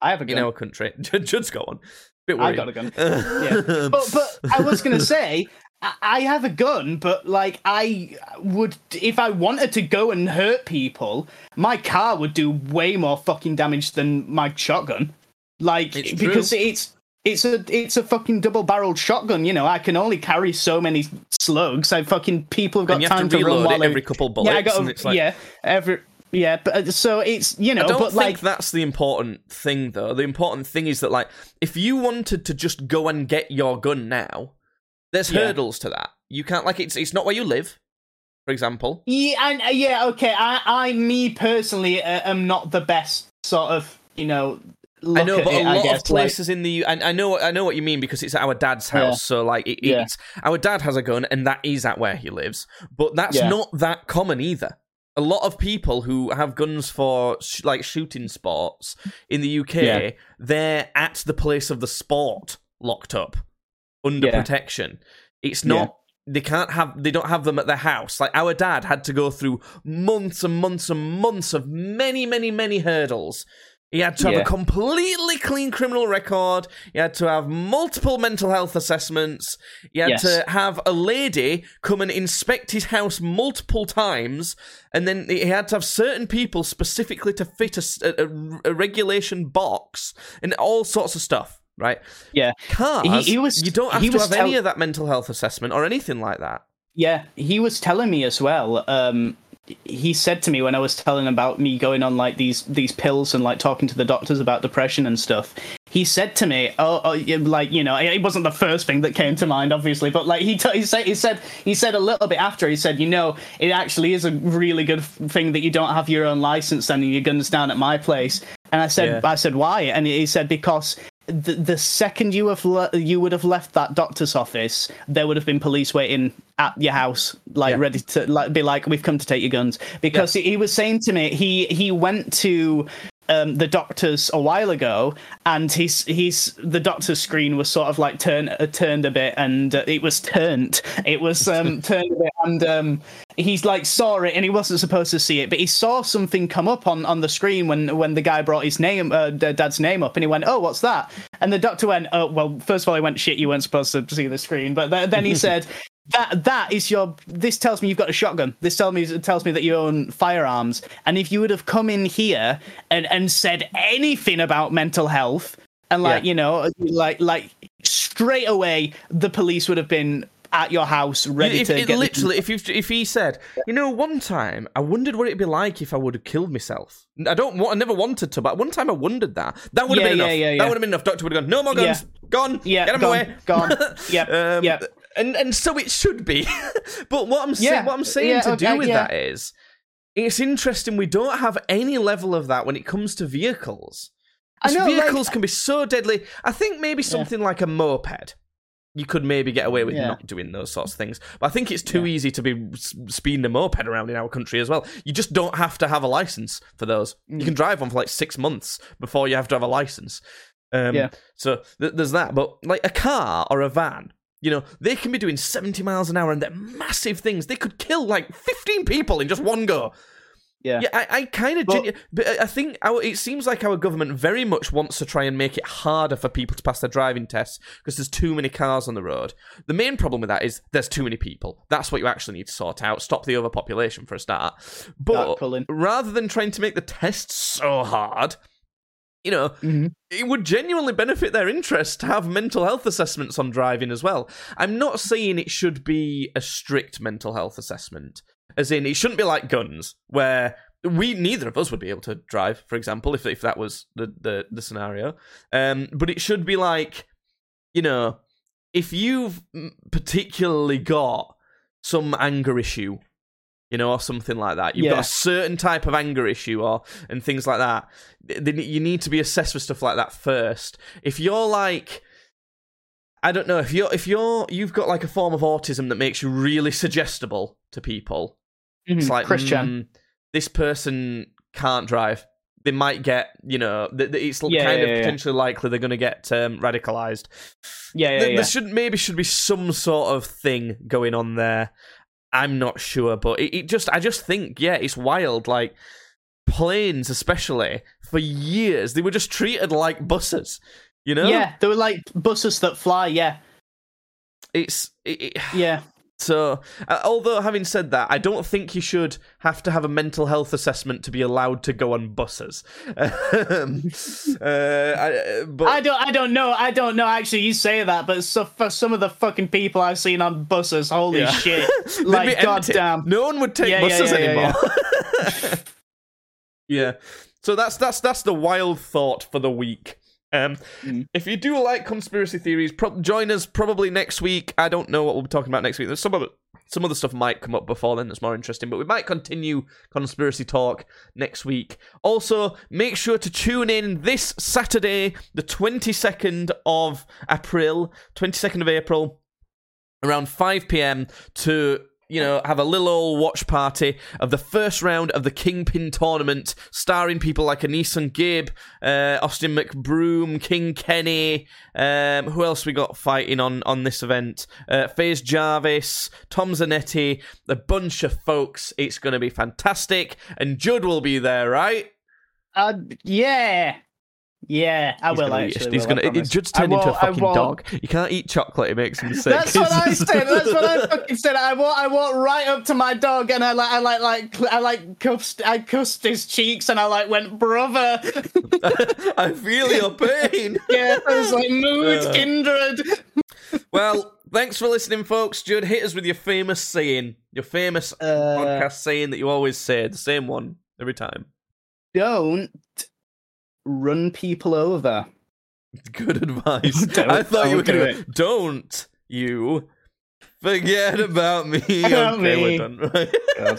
S2: I have a gun in
S1: our country. Judd's got one. Bit
S2: I got a gun. yeah. But but I was gonna say I- I have a gun, but like I would if I wanted to go and hurt people, my car would do way more fucking damage than my shotgun. Like
S1: It's
S2: because
S1: true.
S2: it's it's a it's a fucking double barreled shotgun. You know, I can only carry so many slugs. I fucking people have got
S1: and you have
S2: time
S1: to
S2: run
S1: reload
S2: while
S1: every couple bullets.
S2: yeah, I got
S1: and it's like,
S2: yeah every yeah. But uh, so it's you know,
S1: I don't
S2: but
S1: think
S2: like
S1: that's the important thing, though. The important thing is that, like, if you wanted to just go and get your gun now, there's
S2: Yeah.
S1: hurdles to that. You can't, like, it's it's not where you live, for example.
S2: Yeah, and uh, yeah, okay. I, I, me personally, uh, am not the best sort of, you know.
S1: I know, but
S2: it,
S1: a lot
S2: guess,
S1: of places in the and I know I know what you mean because it's at our dad's house.
S2: Yeah.
S1: So like, it,
S2: Yeah.
S1: it's our dad has a gun, and that is at where he lives. But that's not that common either. A lot of people who have guns for sh- like shooting sports in the UK,
S2: Yeah.
S1: they're at the place of the sport, locked up under
S2: Yeah.
S1: protection. It's not. They can't have. They don't have them at their house. Like our dad had to go through months and months and months of many, many, many hurdles. He had to have
S2: Yeah.
S1: a completely clean criminal record. He had to have multiple mental health assessments. He had
S2: Yes.
S1: to have a lady come and inspect his house multiple times, and then he had to have certain people specifically to fit a regulation box and all sorts of stuff. Right?
S2: yeah,
S1: Cars.
S2: He- he was-
S1: you don't have
S2: he
S1: to
S2: was
S1: have any of that mental health assessment or anything like that.
S2: yeah. He was telling me as well. Um, he said to me when I was telling about me going on like these these pills and like talking to the doctors about depression and stuff. He said to me, "Oh, oh like you know, it wasn't the first thing that came to mind, obviously, but like he, t- he said, he said, he said a little bit after. He said, you know, it actually is a really good thing that you don't have your own license and your guns down at my place. And I said,
S1: Yeah.
S2: I said, why? And he said because the, the second you have le- you would have left that doctor's office, there would have been police waiting at your house, like
S1: Yeah.
S2: ready to like be like, "We've come to take your guns." Because he, he was saying to me, he he went to um, the doctor's a while ago, and he's he's the doctor's screen was sort of like turned uh, turned a bit, and uh, it was turned, it was um, turned a bit, and um, he's like saw it, and he wasn't supposed to see it, but he saw something come up on, on the screen when when the guy brought his name, uh, dad's name up, and he went, "Oh, what's that?" And the doctor went, "Oh, well, first of all, he went, shit, you weren't supposed to see the screen," but th- then he said. That that is your. This tells me you've got a shotgun. This tells me tells me that you own firearms. And if you would have come in here and and said anything about mental health and like
S1: Yeah.
S2: you know like like straight away the police would have been at your house, ready
S1: if,
S2: to
S1: it
S2: get.
S1: literally, if you if he said, you know, one time I wondered what it'd be like if I would have killed myself. I don't want, I never wanted to, but one time I wondered that. That would have
S2: Yeah,
S1: been
S2: yeah,
S1: enough.
S2: yeah, yeah.
S1: That would have been enough. Doctor would have gone, no more guns, gone,
S2: Yeah,
S1: get them
S2: gone,
S1: away,
S2: gone. yeah
S1: um,
S2: yep.
S1: And and so it should be. but what I'm saying,
S2: Yeah,
S1: what I'm saying
S2: yeah,
S1: to
S2: okay,
S1: do with
S2: yeah.
S1: that is, it's interesting. We don't have any level of that when it comes to vehicles.
S2: I know, like-
S1: vehicles can be so deadly. I think maybe something like a moped. You could maybe get away with not doing those sorts of things, but I think it's too easy to be speeding a moped around in our country as well. You just don't have to have a license for those.
S2: Mm.
S1: You can drive one for like six months before you have to have a license. Um,
S2: Yeah.
S1: So th- there's that, but like a car or a van, you know, they can be doing 70 miles an hour and they're massive things. They could kill like 15 people in just one go.
S2: Yeah.
S1: Yeah, I, I kind of,
S2: But-
S1: but I think our, it seems like our government very much wants to try and make it harder for people to pass their driving tests because there's too many cars on the road. The main problem with that is there's too many people. That's what you actually need to sort out. Stop the overpopulation for a start. But rather than trying to make the tests so hard, you know,
S2: Mhm.
S1: it would genuinely benefit their interest to have mental health assessments on driving as well. I'm not saying it should be a strict mental health assessment, as in it shouldn't be like guns, where we neither of us would be able to drive, for example, if if that was the the, the scenario. Um, but it should be like, you know, if you've particularly got some anger issue. You know, or something like that. You've got a certain type of anger issue, or and things like that. You need to be assessed for stuff like that first. If you're like, I don't know, if you're if you're you've got like a form of autism that makes you really suggestible to people, it's
S2: Mhm.
S1: like
S2: Christian.
S1: mm, this person can't drive. They might get, you know, it's
S2: Yeah,
S1: kind
S2: yeah,
S1: of
S2: yeah.
S1: potentially likely they're going to get um, radicalized.
S2: Yeah, yeah,
S1: There,
S2: yeah.
S1: there should maybe should be some sort of thing going on there. I'm not sure, but it, it just I just think yeah, it's wild. Like planes, especially for years, they were just treated like buses. You know,
S2: Yeah, they were like buses that fly. Yeah,
S1: it's it, it-
S2: yeah.
S1: So. Uh, although having said that, I don't think you should have to have a mental health assessment to be allowed to go on buses. um, uh, I, but
S2: I don't. I don't know. I don't know. Actually, you say that, but so, for some of the fucking people I've seen on buses, holy
S1: Yeah.
S2: shit! Like, goddamn.
S1: No one would take
S2: Yeah,
S1: buses
S2: yeah,
S1: anymore. Yeah, So that's that's that's the wild thought for the week. Um,
S2: Mm.
S1: If you do like conspiracy theories, pro- join us probably next week. I don't know what we'll be talking about next week. There's some of some other stuff might come up before then that's more interesting, but we might continue conspiracy talk next week. Also, make sure to tune in this Saturday, the 22nd of April, 22nd of April, around 5 p.m. to you know have a little old watch party of the first round of the Kingpyn tournament, starring people like AnEsonGib, uh, Austin McBroom, King Kenny. Um, who else we got fighting on on this event? Uh, FaZe Jarvis, Tom Zanetti, a bunch of folks. It's going to be fantastic, and Judd will be there, right?
S2: Uh, yeah, yeah. I
S1: He's
S2: will
S1: gonna eat-
S2: actually.
S1: He's
S2: will,
S1: gonna.
S2: I
S1: It,
S2: promise.
S1: Judd's
S2: I
S1: turned into a fucking dog. You can't eat chocolate; it makes him sick.
S2: That's what I said. That's what I fucking said. I walk, I walked right up to my dog and I like, I like, like, I like cuffed, I cussed his cheeks and I like went, brother.
S1: I feel your pain.
S2: yeah, I was like, mood
S1: Uh.
S2: kindred.
S1: Well, thanks for listening, folks. Jude, hit us with your famous saying, your famous
S2: Uh,
S1: podcast saying that you always say, the same one every time.
S2: don't run people over.
S1: Good advice.
S2: Don't-
S1: I thought you were going to don't you forget about me.
S2: About
S1: okay,
S2: me.
S1: we're done.